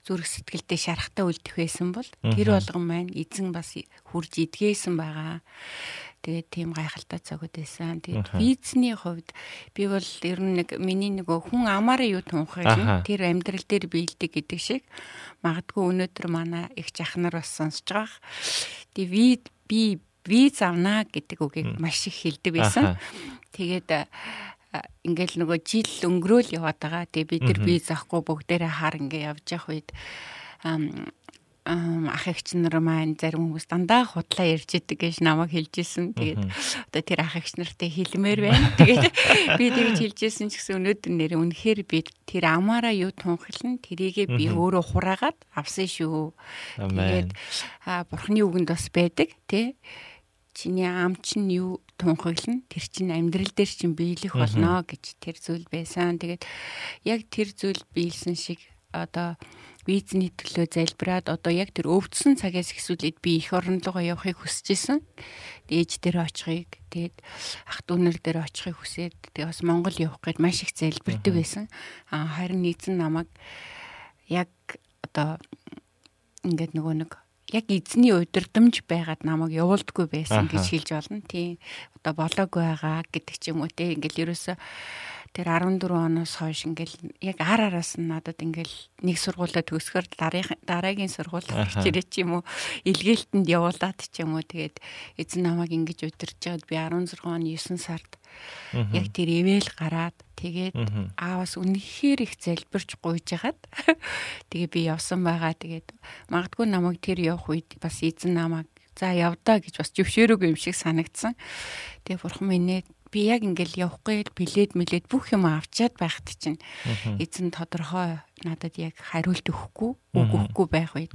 зүрх сэтгэлдээ шарахтаа үлдэх байсан бол тэр болгон маань эзэн бас хурж идгээсэн байгаа. Тэгээд тийм гайхалтай цагуд байсан. Тэгээд визний хувьд би бол ер нь нэг миний нөгөө хүн амаараа юу тунхаг тэр амьдрал дээр биелдэг гэдэг шиг магадгүй өнөөдөр манай их жахнар бас сонсож байгаа. Тэгээд би виз авна гэдэг үгийг маш их хэлдэг байсан. Тэгээд ингээл нөгөө жил өнгөрөөл яваад байгаа. Тэгээ бид нар виз авахгүй бүгдээрээ хар ингээ явж явах үед ах эгч нар маань зарим хүмүүс дандаа худлаа ярьж идэг гэж намайг хэлжсэн. Тэгээд одоо тэр ах эгч нартай хэлмээр байна. [laughs] Тэгээд би тэгж хэлжсэн ч гэсэн өнөөдөр нэр үнэхээр би тэр амаараа юу тунхилна тэрийгээ би өөрөө хураагаад авсан шүү. Тэгээд бурхны үгэнд бас байдаг тий чиний ам чинь юу тунхаглана тэр чинь амьдрал дээр чинь биелэх болно гэж тэр зүйл байсан. Тэгээд яг тэр зүйл биелсэн шиг одоо визний төлөө залбираад одоо яг тэр өвдсөн цагаас ихсүүлээд би эх орн руугаа явахыг хүсэж исэн. Ээж дээр очихыг тэгээд ах дүүнэр дээр очихыг хүсээд тэгээд бас Монгол явах гээд маш их залбирдаг байсан. Аа харин нийцэн намайг яг одоо ингээд нөгөө нэг яг эзний удирдамж байгаад намайг явуулдаггүй байсан гэж хэлж болно. Тийм одоо болоогүй байгаа гэдэг ч юм уу те ингээл ерөөсө тэр 14 оноос хойш ингээл яг ар араас нь надад ингээл нэг сургуулаа төгсгөр дараагийн сургууль хичээрээ ч юм уу? Илгээлтэнд явуулаад ч юм уу тэгээд эзэн намайг ингэж удирж байгаад би 16 оны 9 сард яг тэр ивэл гараад тэгээд аавас үнэхээр их залбирч гуйж хагаад [laughs] тэгээ би явсан байгаа. Тэгээд магадгүй намайг тэр явах үед бас эзэн намайг за явдаа гэж бас зөвшөөрөөгүй юм шиг санагдсан. Тэгээ бурхан минь би яг ингээл явахгүй билет мэлээд бүх юм авчиад байхад чинь эзэн тодорхой надад яг хариулт өгөхгүй үг өгөхгүй байх үед.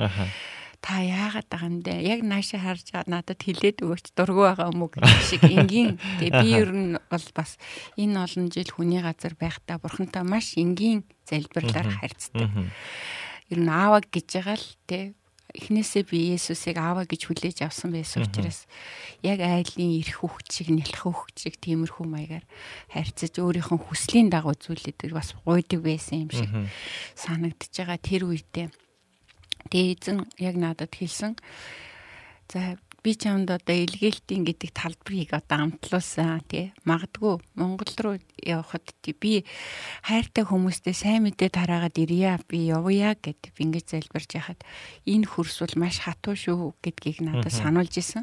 Та яагаад байгаа юм бэ? Яг нааша харж надад хилээд өгөөч дургу байгаа юм уу гэх шиг энгийн. Тэгээ би ер нь бол бас энэ олон жил хүний газар байхдаа бурхантай маш энгийн залбирлаар харьцдаг. Ер нь ааваг гэж байгаа л те эхнээсээ би Есүсийг ааваа гэж хүлээж авсан байсан учраас яг айлын эрх нэлэх хөвгт шиг тиймэрхүү маягаар харьцаж өөрийнхөө хүслийн дагуу зүйлүүдийг бас гуйдаг байсан юм шиг санагдаж байгаа тэр үедээ. Тэгээ эзэн яг надад хэлсэн. За би чамд одоо илгээлтийн гэдэг талбарыг одоо амтлуулсан тий. Магадгүй Монгол руу явхад би хайртай хүмүүстэй сайн мэдээ тараагаад ирья би явъя гэд ингэж залбирж яхад энэ хөрс бол маш хатуу шүү гэдгийг надад сануулж исэн.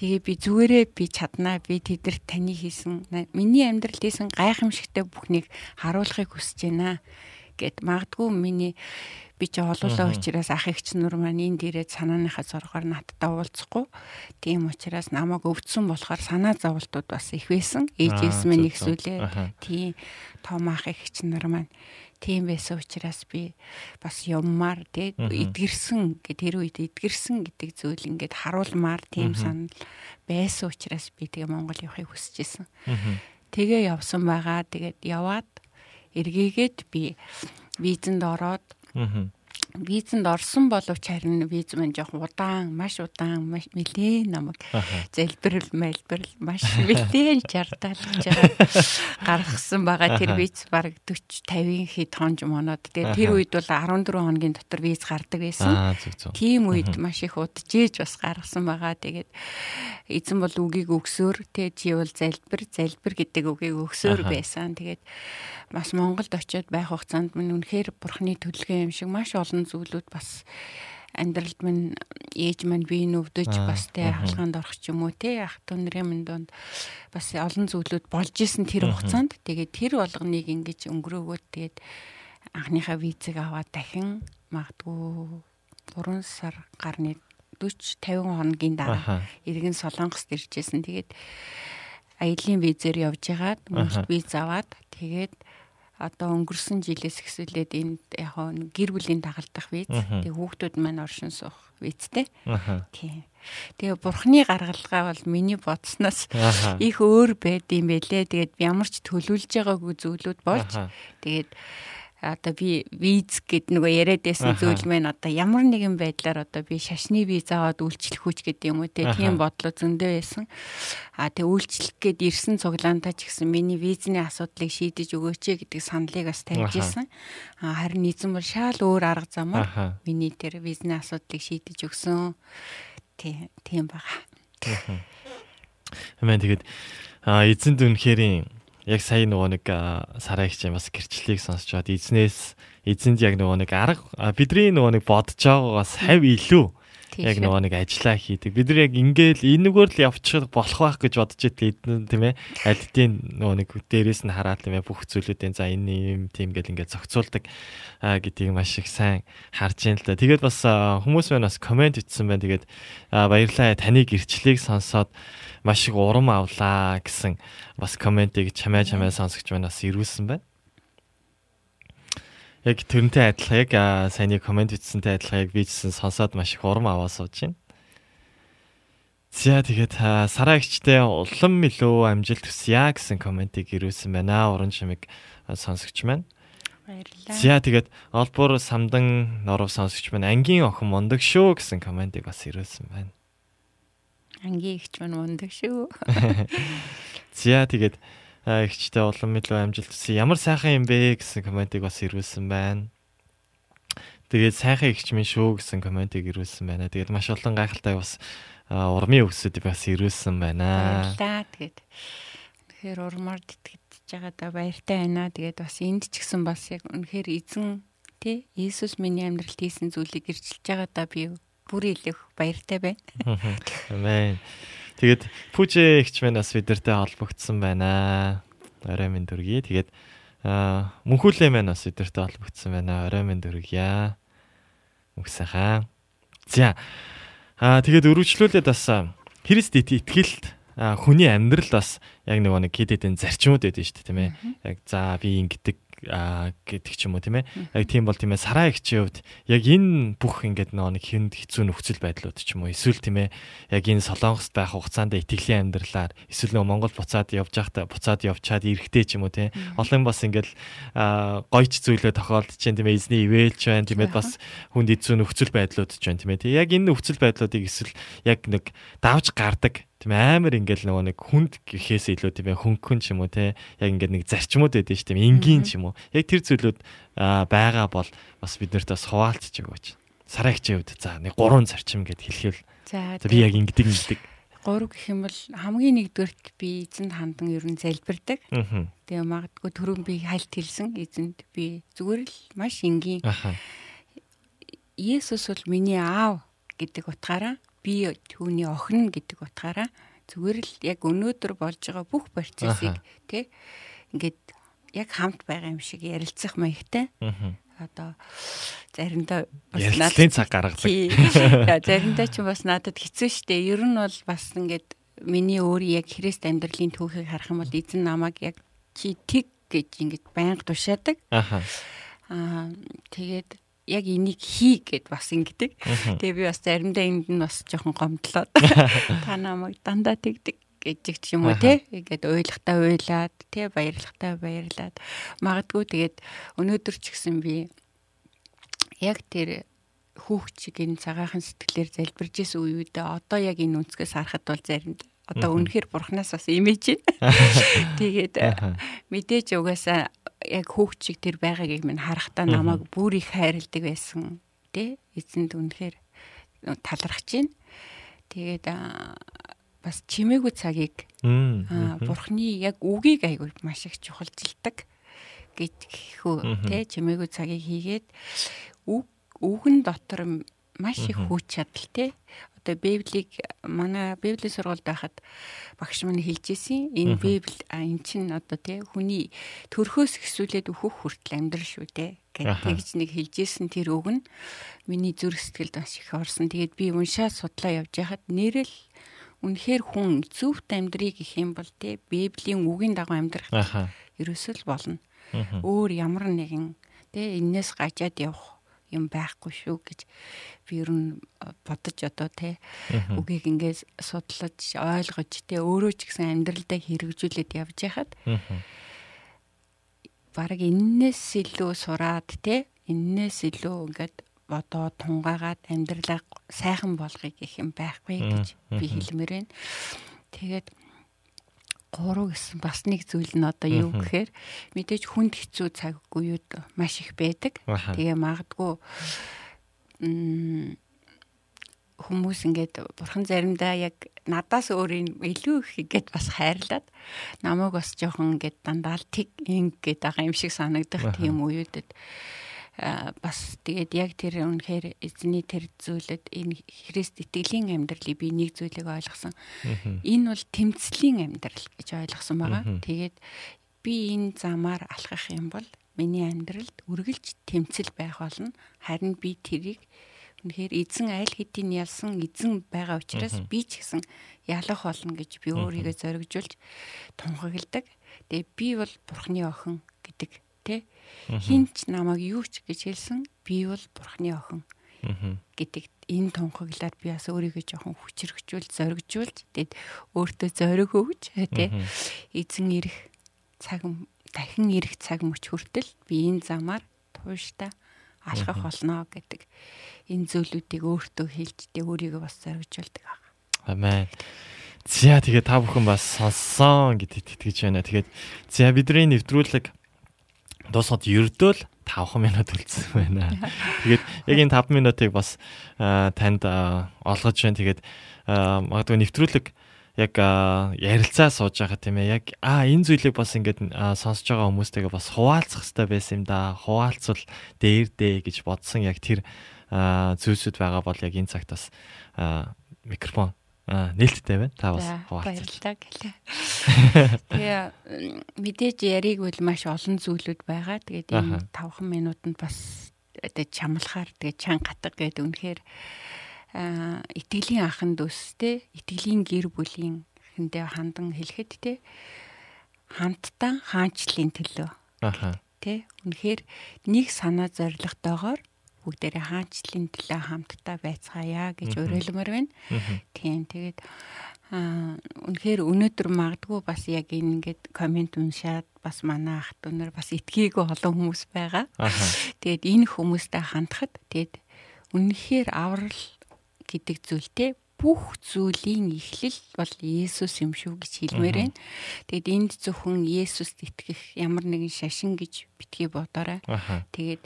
Тэгээ би зүгээрээ би чаднаа би тэдэрт таны хийсэн миний амьдралд хийсэн гайхамшигтай бүхнийг харуулахыг хүсэж байна гэд. Магадгүй миний би чи олоолаа учраас ах эгч нар маань энд ирээд санааныхаа зоргоор надтай уулзахгүй. Тийм учраас намайг өвдсөн болохоор санаа зовлтууд бас их байсан. Ээжээс минь их зүйлээ. Тийм том ах эгч нар маань тийм байсан учраас би бас юммаар тий эдгэрсэн гэ тэр үед эдгэрсэн гэдэг зүйл ингээд харуулмаар тийм санал байсан учраас би тэгээ Монгол явахыг хүсэж исэн. Тэгээ явсан байгаа. Тэгээд яваад эргээгээд би визэнд ороод Mm-hmm. Визэнд орсон боловч харин виз маань жоох удаан, маш удаан, маш нэлээ намайг залбирал, мэлбэрл маш нэлээ жардал гэж гаргасан байгаа. Тэр виз баг 40 50-ын хэд хонж моноод. Тэгээ тэр үед бол 14 хоногийн дотор виз гардаг байсан. Тийм үед маш их удажээж бас гаргасан байгаа. Тэгээд эзэн бол үгийг өгсөөр тэ чи бол залбир, залбир гэдэг үгийг өгсөөр байсан. Тэгээд бас Монголд очиод байх хугацаанд минь үнэхээр бурхны төлөвлөгөө юм шиг маш олон зүйлүүд бас амьдралд минь ээж маань бие нүвдэж бас тэ хаалгаанд орох ч юм уу тэ ах トゥ нарын минь донд бас олон зүйлүүд болж исэн тэр хугацаанд. Тэгээд тэр болгоныг ингэж өнгөрөөгөөд тэгээд анхныхаа визэг аваад дахин магадгүй 3 сар гарны 40 50 хоногийн дараа иргэн солонгост иржсэн тэгээд аялын визээр явж байгаад мөнгө виз аваад тэгээд одоо өнгөрсөн жилээс эхсүүлээд энд яг гэр бүлийн дагалдах виз тэгээ хүүхдүүд маань оршин суух визтэй. Тийм. Тэгээ бурхны гаргалгаа бол миний бодсноос их өөр байд юм бэлээ. Тэгээд ямар ч төлөвлөж байгаагүй зүйлүүд болж тэгээд одоо би виз гэд нөгөө яриад байсан зүйл мэн одоо ямар нэгэн байдлаар одоо би шашны виз аваад үйлчлэх хүч гэдэг юм уу те тийм бодлоо зөндөө байсан. А тэг үйлчлэх гээд ирсэн цуглаантаа ч гэсэн миний визний асуудлыг шийдэж өгөөч гэдэг саналыг бас тавьж исэн. А харин эзэн бол шал өөр арга замаар миний тэр визний асуудлыг шийдэж өгсөн. Тийм тийм байгаа. Хэмээн тэгээд а эзэнд үнэхэрийн яг сая нөгөө нэг сараагч бас гэрчлэлийг сонсч бод эзнээс эзэнд яг нөгөө нэг арга бидний нөгөө нэг бодож байгаагаас хав илүү яг нөгөө нэг ажиллаа хийдэг. Бид нар яг ингээл энэгээр л явчих болох байх гэж бодож идэв тийм ээ. Альдийн нөгөө нэг дээрээс нь хараад тийм ээ бүх зүйлүүдийн за энэ юм тийм гэл ингээд зохицуулдаг гэдгийг маш их сайн харж ийн л да. Тэгээд бас хүмүүс маань бас комент итсэн байна. Тэгээд баярлалаа таны гэрчлэлийг сонсоод маш их урам авлаа гэсэн бас комментиг чамаа чамаа сонсогч манаас ирүүлсэн байна. Яг тэрнтэй адилхан яг саяны коммент бичсэнтэй адилхан яг бичсэн сонсоод маш их урам аваа сууж байна. За тэгээд сараагчтай улам илүү амжилт хүсье гэсэн комментиг ирүүлсэн байна. Уран шимэг сонсогч маань. Баярлалаа. За тэгээд олбор самдан норов сонсогч маань ангийн охин мундаг шүү гэсэн комментиг бас ирүүлсэн байна. Ангийн ихч маань мундаг шүү. [laughs] [laughs] За тэгээд ихчтэй улам илүү амжилт хүсье. Ямар сайхан юм бэ гэсэн комментиг бас ирүүлсэн байна. Тэгээд сайхан ихч минь шүү гэсэн комментиг ирүүлсэн байна. Тэгээд маш олон гайхалтай бас урмын өгсөд бас ирүүлсэн байна. Баярлаа. Тэгээд тэгэхээр урмаар тэтгэж байгаадаа баяртай байна. Тэгээд бас энд ч гэсэн бас яг үнэхээр эзэн тий Иесус миний амьдралд хийсэн зүйлийг ирчилж байгаадаа би бүр илэх баяртай байна. Амен. Тэгээд Пүжэ ихч минь бас бидэртэй холбогдсон байна. Орой минь дүргий. Тэгээд мөнхүүлээ маань бас бидэртэй холбогдсон байна. Орой минь дүргийа. Мөхсөхаа. За. Аа тэгээд өргөжлүүлээд бас Христ итгэлт хүний амьдрал бас яг нэг нэг хэд хэдэн зарчмууд байдаг шүү дээ тийм ээ. Яг за би ингэдэг гэдэг ч юм уу тийм ээ. Яг тийм бол тийм ээ сараа ихчийн хувьд яг энэ бүх ингээд нэг хүнд хэцүү нөхцөл байдлууд ч юм уу эсвэл тийм ээ яг энэ солонгост байх хугацаанд итгэлийн амьдралаар эсвэл нөгөө Монгол буцаад явж байхдаа буцаад явчаад ирэхтэй ч юм уу тийм олон бас ингээд гойч зүйлөө тохиолдож чинь тийм ээ эзний ивэлж байна тийм ээ бас хүнд хэцүү нөхцөл байдлууд ч байна тийм ээ. Яг энэ нөхцөл байдлуудыг эсвэл яг нэг давж гардаг тийм амар ингээл нөгөө нэг хүнд гэхээс илүү тийм хөнгөн ч юм уу те яг ингээд нэг зарчмууд байдаг ш тийм энгийн ч юм уу. Яг тэр зүйлүүд байгаа бол бас биднэрт бас хуваалцж өгөөч сараагчийн хувьд за нэг гурван зарчим гэд хэлхивэл за би яг ингэдэг ингэдэг. Гурав гэх юм бол хамгийн нэгдүгürt би эзэнд хандан ер нь залбирдаг. Тэгээ магадгүй түрүүн би хальт хэлсэн эзэнд би зүгээр л маш энгийн. Есүс бол миний аав гэдэг утгаараа би түүний охин гэдэг утгаараа зүгээр л яг өнөөдөр болж байгаа бүх процессыг тий ингээд яг хамт байгаа юм шиг ярилцах маягтай. Одоо заримдаа бас надад цаг гаргадаг. Заримдаа ч бас надад хэцүү шттэ. Ер нь бол бас ингээд миний өөрийн яг Христ амьдралын түүхийг харах юм бол эзэн намайг яг чи тэг гэж ингээд байнга тушаадаг. Аа. Аа тэгээд яг энийг хий гэд бас ингэдэг. Тэгээ би бас заримдаа энд нь бас жоохон гомдлоо. [laughs] Та намайг дандаа тэгдэг гэж ч юм уу те ингээд уйлахтаа уйлаад те баярлахтаа баярлаад магадгүй тэгээд өнөөдөр ч гэсэн би яг тэр хүүхчиг энэ цагаахан сэтгэлээр залбирж исэн үеүдээ одоо яг энэ үнцгээс харахад бол заримдаа одоо үнэхээр бурхнаас бас имиж байна. [laughs] Тэгээд мэдээж угаасаа яг хүүхчиг тэр байгаагийг минь харахтаа намайг бүр их хайрладаг байсан тий эзэнд үнэхээр талархаж байна. Тэгээд бас чимээгүй цагийг бурхны яг үгийг айгүй маш их чухалчилдаг гэж хөө тий чимээгүй цагийг хийгээд үг үгэн дотор маш их хүч чадал тий одоо Библийг манай Библийн сургуульд байхад багш минь хэлж ирсэн. Энэ Библи эн чин одоо тий хүний төрхөөс ихсүүлээд өөхөх хүртэл амьдрал шүү дээ гэж тэгж нэг хэлж ирсэн тэр үг нь миний зүрх сэтгэлд маш их орсон. Тэгээд би уншаад судлаа явж байхад нэрэл үнэхээр хүн зөвхт амьдрыг гэх юм бол тий Библийн үгийн дагуу амьдрах ерөөсөл болно. Өөр ямар нэгэн тий энээс гажаад явах юм байхгүй шүү гэж би ер нь бодож одоо те. Үгийг ингээд судлаж ойлгож те өөрөө ч гэсэн амьдралдаа хэрэгжүүлээд явж байхад баг энээс илүү сураад те энээс илүү ингээд одоо тунгаагаад амьдралаа сайхан болгоё гэх юм байхгүй гэж би хэлмээр байна. Тэгээд гурав гэсэн бас нэг зүйл нь одоо юу гэхээр мэдээж хүнд хэцүү цаг үеуд маш их байдаг. Тэгээ магадгүй хүмүүс ингээд бурхан заримдаа яг надаас өөрийн илүү их игээд бас хайрлаад намайг бас жоохон ингээд дандаа л тэг ингээд байгаа юм шиг санагдах тийм үеүүдэд бас тэгээд яг тэр үнэхээр эзний тэр зүйлэд энэ Христ итгэлийн амьдралыг би нэг зүйлийг ойлгосон. Энэ бол тэмцлийн амьдрал гэж ойлгосон байгаа. Тэгээд би энэ замаар алхах юм бол миний амьдралд үргэлж тэмцэл байх болно. Харин би тэрийг үнэхээр эзэн айл хэдийн ялсан эзэн байгаа учраас би ч гэсэн ялах болно гэж би өөрийгөө зоригжуулж тунхагладаг. Тэгээ би бол бурхны охин гэдэг тий хинч намайг юу ч гэж хэлсэн би бол бурхны охин гэдэг энэ тунхаглаад би бас өөрийгөө жоохон хүчрхжүүл зоригжуулж тэгээд өөртөө зориг өгч тий эзэн ирэх цаг дахин ирэх цаг мөч хүртэл би энэ замаар тууштай алхах болно гэдэг энэ зүйлүүдийг өөртөө хэлж тэг өөрийгөө бас зоригжуулдаг аа. Амен. За тэгээ та бүхэн бас сонссон гэдэгт итгэж байна. Тэгээд за бидний нэвтрүүлэг дуусахад ердөөл 5 минут үлдсэн байна. Тэгээд яг энэ 5 минутыг бас танд олгож байна. Тэгээд магадгүй нэвтрүүлэг яг ярилцаа сууж байгаа тийм ээ. Яг аа энэ зүйлийг бас ингээд сонсож байгаа хүмүүстэйгээ бас хуваалцах хэрэгтэй байсан юм да. Хуваалцвал дээр дээ гэж бодсон яг тэр зүйлсүүд байгаа бол яг энэ цагт бас микрофон нээлттэй байна. Та бас хуваалцлаа гэлээ. Тэгээ мэдээж яриг бол маш олон зүйлүүд байгаа. Тэгээд энэ 5 минутанд бас одоо чамлахаар тэгээ чан гатга гэдэг үнэхээр итгэлийн анхан дүүстэй итгэлийн гэр бүлийн хэндээ хандан хэлэхэд те хамтдаа хаанчлалын төлөө. Тэ үнэхээр нэг санаа зоригтойгоор бүгдээрээ хаанчлалын төлөө хамтдаа байцгаая гэж уриалмаар байна. Тийм тэгээд аа үнэхээр өнөөдөр магадгүй бас яг ингээд комент уншаад бас манай ах トゥ нар бас итгийгөө олон хүмүүс байгаа. Тэгээд энэ хүмүүстэй хандхад тэгээд үнэхээр аврал гэдэг зүйлтэй бүх зүйлийн эхлэл бол Есүс юм шүү гэж хэлмээр байна. Тэгэд энд зөвхөн Есүст итгэх ямар нэгэн шашин гэж битгий бодоорой. Тэгээд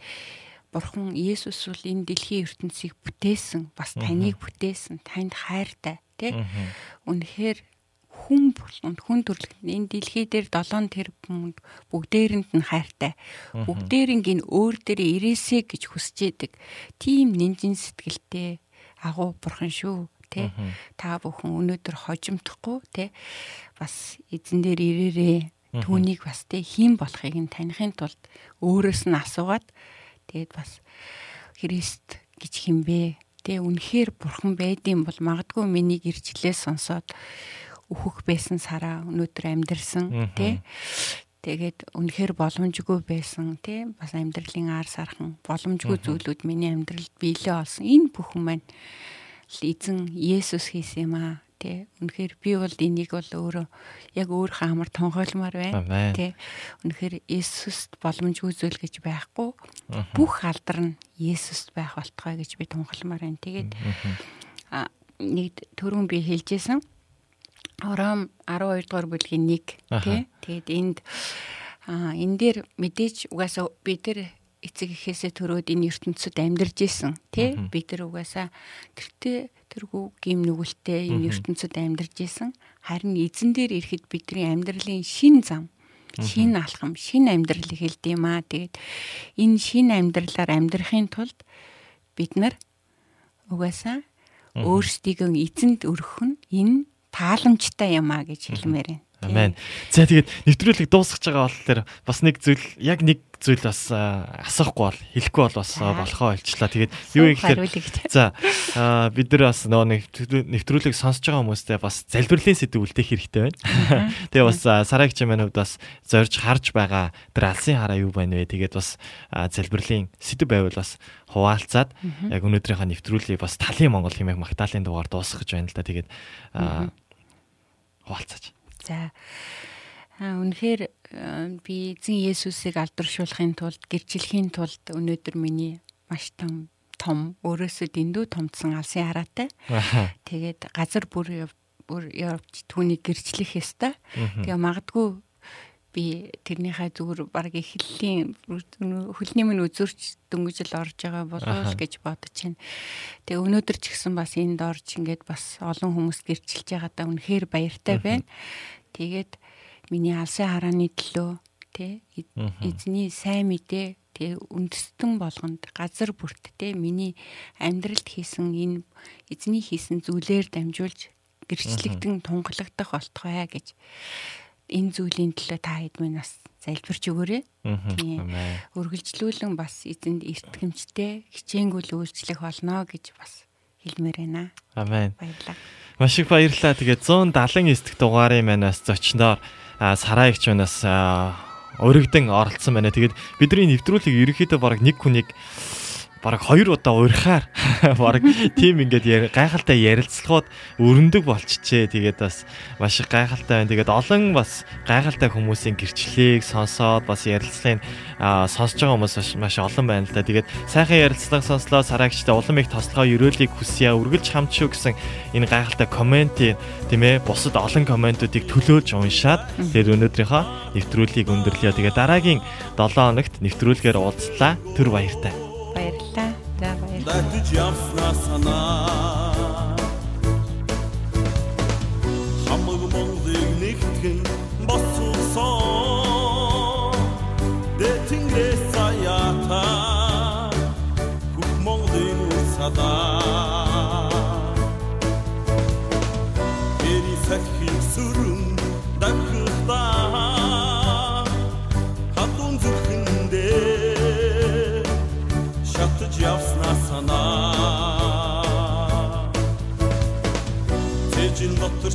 Бурхан Есүс бол энэ дэлхийн ертөнцийг бүтээсэн, бас таныг бүтээсэн, танд хайртай, тий? Үнэхээр хүн болгонд хүн төрлөخت энэ дэлхий дээр 7 тэрбум бүгдээрэнд нь хайртай. Бүгдээринг энэ өөр дээр ирээсэ гэж хүсэж идэг. Тийм нинжин сэтгэлтэй агуу бурхан шүү тий? Та бүхэн өнөөдөр хожимдохгүй тий? Бас эзэн дээр ирээрээ түүнийг бас тий хэн болохыг нь таних тулд өөрөөс нь асуугаад тэгээд бас Христ гэж хинбэ тий үнэхээр бурхан байдсан бол магадгүй миний гэрчлээ сонсоод өөхөх байсан сараа өнөөдөр амьдэрсэн тий Тэгээд үнэхээр боломжгүй байсан тийм бас амьдралын ар сархан боломжгүй зүйлүүд миний амьдралд биелээ олсон. Энэ бүхэн маань эзэн Есүс хийсэн юм аа тий үнэхээр би бол энийг бол өөрөө яг өөрийнхөө амар тонхойлмоор байна тий үнэхээр Есүст боломжгүй зүйл гэж байхгүй. Бүх алдар нь Есүст байх болтгой гэж би тунхалмаар байна. Тэгээд нэг төрөн би хэлжсэн. Ором 12 дугаар бүлгийн 1 тий. Тэгээд энд аа энэ дээр мэдээж угаасаа бид нар эцэг эхээсээ төрөөд энэ ертөнцид амьдарч исэн тий. Бид нар угаасаа тэртээ тэргүй гим нүгэлтэй энэ ертөнцид амьдарч исэн. Харин эзэн дээр ирэхэд бидний амьдралын шин зам шин алхам, шин амьдрал хэлд юм аа. Тэгээд энэ шин амьдралаар амьдрахын тулд бид нар угаасаа өөрсдийгөө эзэнд өргөх нь энэ тааламжтай юм а гэж хэлмээр байна. Амен. За тэгээд нэвтрүүлэг дуусгаж байгаа болохоор бас нэг зүйл яг нэг зүйл бас асахгүй бол хэлэхгүй бол бас болохоо ойлчлаа. Тэгээд юу ихлээр за бид нар бас нөгөө нэвтрүүлэг сонсож байгаа хүмүүстээ бас залбирлын сэдв үлдээх хэрэгтэй байна. Тэгээ бас сарагч маань хувьд бас зорж харж байгаа тэр алсын хараа юу байна вэ? Тэгээд бас залбирлын сэдв байвал бас хуваалцаад яг өнөөдрийнхөө нэвтрүүлгийг бас талын Монгол хэмээх магтаалын дугаар дуусгах гэж байна л да. Тэгээд хуваалцаач. За үнэхээр би эзэн Есүсийг алдаршуулахын тулд гэрчлэхийн тулд өнөөдөр миний маш том том өөрөөсөө дэндүү томдсон алсын хараатай. Тэгээд газар бүр бүр явж түүнийг гэрчлэх ёстой. Тэгээ магадгүй би тэрнийхээ зүгээр баг эхлэлийн хөлний минь үзүрч дөнгөжл орж байгаа болов гэж бодож байна. Тэгээ өнөөдөр ч гэсэн бас энд орж ингээд бас олон хүмүүс гэрчилж байгаадаа үнэхээр баяртай байна. Тэгээд миний алсын харааны төлөө тэ эзний сайн мэдээ тэгээ үндэстэн болгонд газар бүрт тэ миний амьдралд хийсэн энэ эзний хийсэн зүйлээр дамжуулж гэрчлэгдэн тунгалагдах болтгоё гэж энэ зүйлийн төлөө та хэд минь бас залбирч өгөөрэй. Тийм. Үргэлжлүүлэн бас эзэнд эртгэмжтэй хичээнгүйл үйлчлэх болно гэж бас хэлмээр байна. Амен. Баярлалаа. Маш их баярлалаа. Тэгээд 179 дэх дугаарын манаас зочноор сараа ихч манаас өргөдөн оролцсон байна. Тэгээд бидний нэвтрүүлэг ерөнхийдөө баг нэг хүнийг бараг хоёр удаа уурхаар [laughs] бараг тийм ингээд гайхалтай ярилцлагууд өрнөдөг болчихжээ. Тэгээд бас маш их гайхалтай байна. Тэгээд олон бас гайхалтай хүмүүсийн гэрчлэлийг сонсоод бас ярилцлагыг сонсож байгаа хүмүүс маш олон байна л да. Тэгээд сайхан ярилцлага сонслоо сараагчтай улам их тослогоо өрөөлийг хүсье. Үргэлж хамт шүү гэсэн энэ гайхалтай комент тийм ээ бусад олон комментуудыг төлөөлж уншаад тэгээд өнөөдрийнхөө нэвтрүүлгийг өндөрлөё. Тэгээд дараагийн 7 хоногт нэвтрүүлгээр уулзлаа. Түр баяртай. Баярлалаа. За баярлалаа. Датж явснаа санаа Хамаг Монголыг нэгтгэн боссон Дэтэнгээс саята Бүх Монголын садаа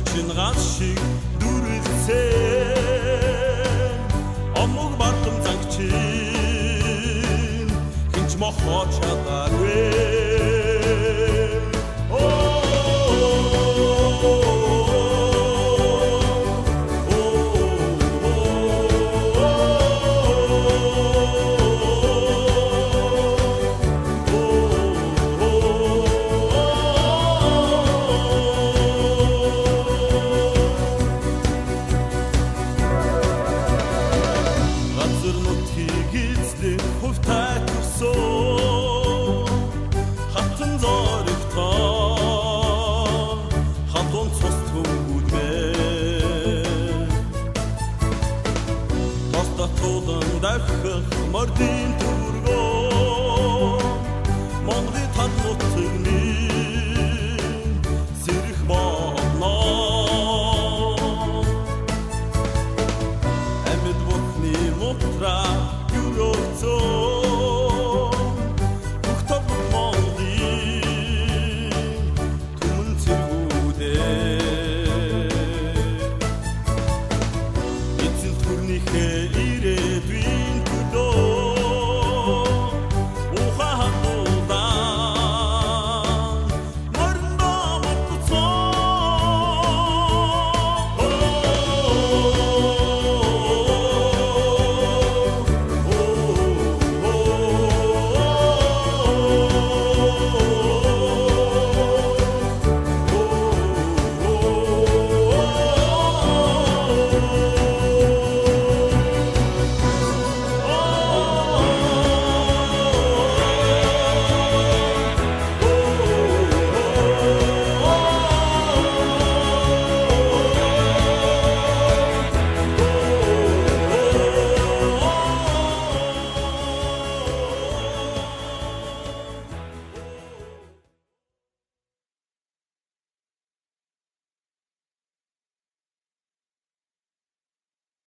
Тэжин дотор чин гал шиг дүрэлцээ Омог бардам загчин хинч мохоо чадаагүй